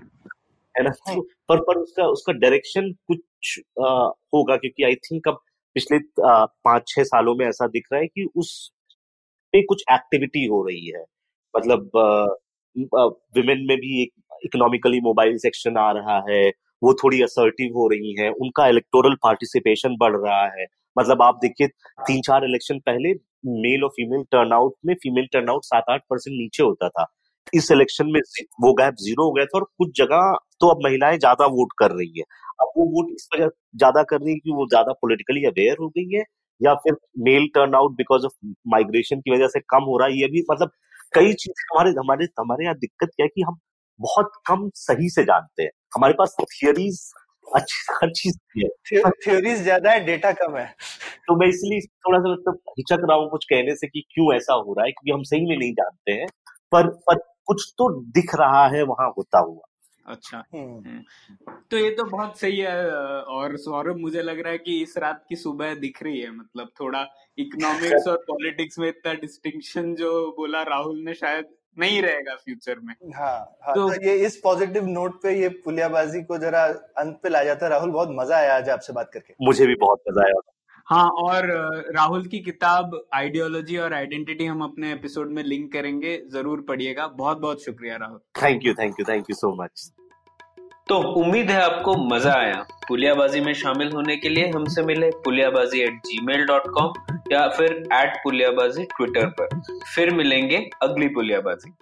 है ना? तो पर पर उसका उसका डायरेक्शन कुछ आ, होगा क्योंकि आई थिंक अब पिछले पाँच छह सालों में ऐसा दिख रहा है कि उस पे कुछ एक्टिविटी हो रही है। मतलब विमेन में भी एक इकोनॉमिकली मोबाइल सेक्शन आ रहा है, वो थोड़ी असर्टिव हो रही हैं, उनका इलेक्टोरल पार्टिसिपेशन बढ़ रहा है। मतलब आप देखिए तीन चार इलेक्शन पहले मेल और फीमेल टर्नआउट में फीमेल टर्नआउट सात आठ परसेंट नीचे होता था। इस इलेक्शन में वो गैप ज़ीरो हो गया था और कुछ जगह तो अब महिलाएँ ज़्यादा वोट कर रही है। अब वो वोट इस वजह ज़्यादा कर रही है कि वो ज़्यादा पोलिटिकली अवेयर हो गई है या फिर male turnout because of migration की वजह से कम हो रहा है ये भी मतलब कई चीज़ हमारे हमारे हमारे यहाँ दिक्कत क्या है कि हम बहुत कम सही से जानते हैं। हमारे पास थियरीज अच्छी हर चीज़ है। थ्योरीज ज़्यादा है डेटा कम है। तो मैं इसलिए थोड़ा सा मतलब हिचक रहा हूँ कुछ कहने से कि क्यों ऐसा हो रहा है क्योंकि हम सही में नहीं जानते हैं। पर पर कुछ तो दिख रहा है वहाँ होता हुआ। अच्छा। हम्म। हम्म। तो ये तो बहुत सही है और सौरभ मुझे लग रहा है कि इस रात की सुबह दिख रही है मतलब थोड़ा इकोनॉमिक्स और पॉलिटिक्स में इतना डिस्टिंक्शन जो बोला राहुल ने शायद नहीं रहेगा फ्यूचर में। हाँ, हाँ तो, तो ये इस पॉजिटिव नोट पे ये पुलियाबाजी को जरा अंत पे ला जाता है। राहुल बहुत मज़ा आया आज आपसे बात करके। मुझे भी बहुत मज़ा आया। हाँ और राहुल की किताब आइडियोलॉजी और आइडेंटिटी हम अपने एपिसोड में लिंक करेंगे ज़रूर पढ़िएगा। बहुत बहुत शुक्रिया Rahul. Thank you thank you thank you so much तो उम्मीद है आपको मज़ा आया। पुलियाबाजी में शामिल होने के लिए हमसे मिले Puliyabaazi at Gmail dot com या फिर एट पुलियाबाजी ट्विटर पर। फिर मिलेंगे अगली पुलियाबाजी।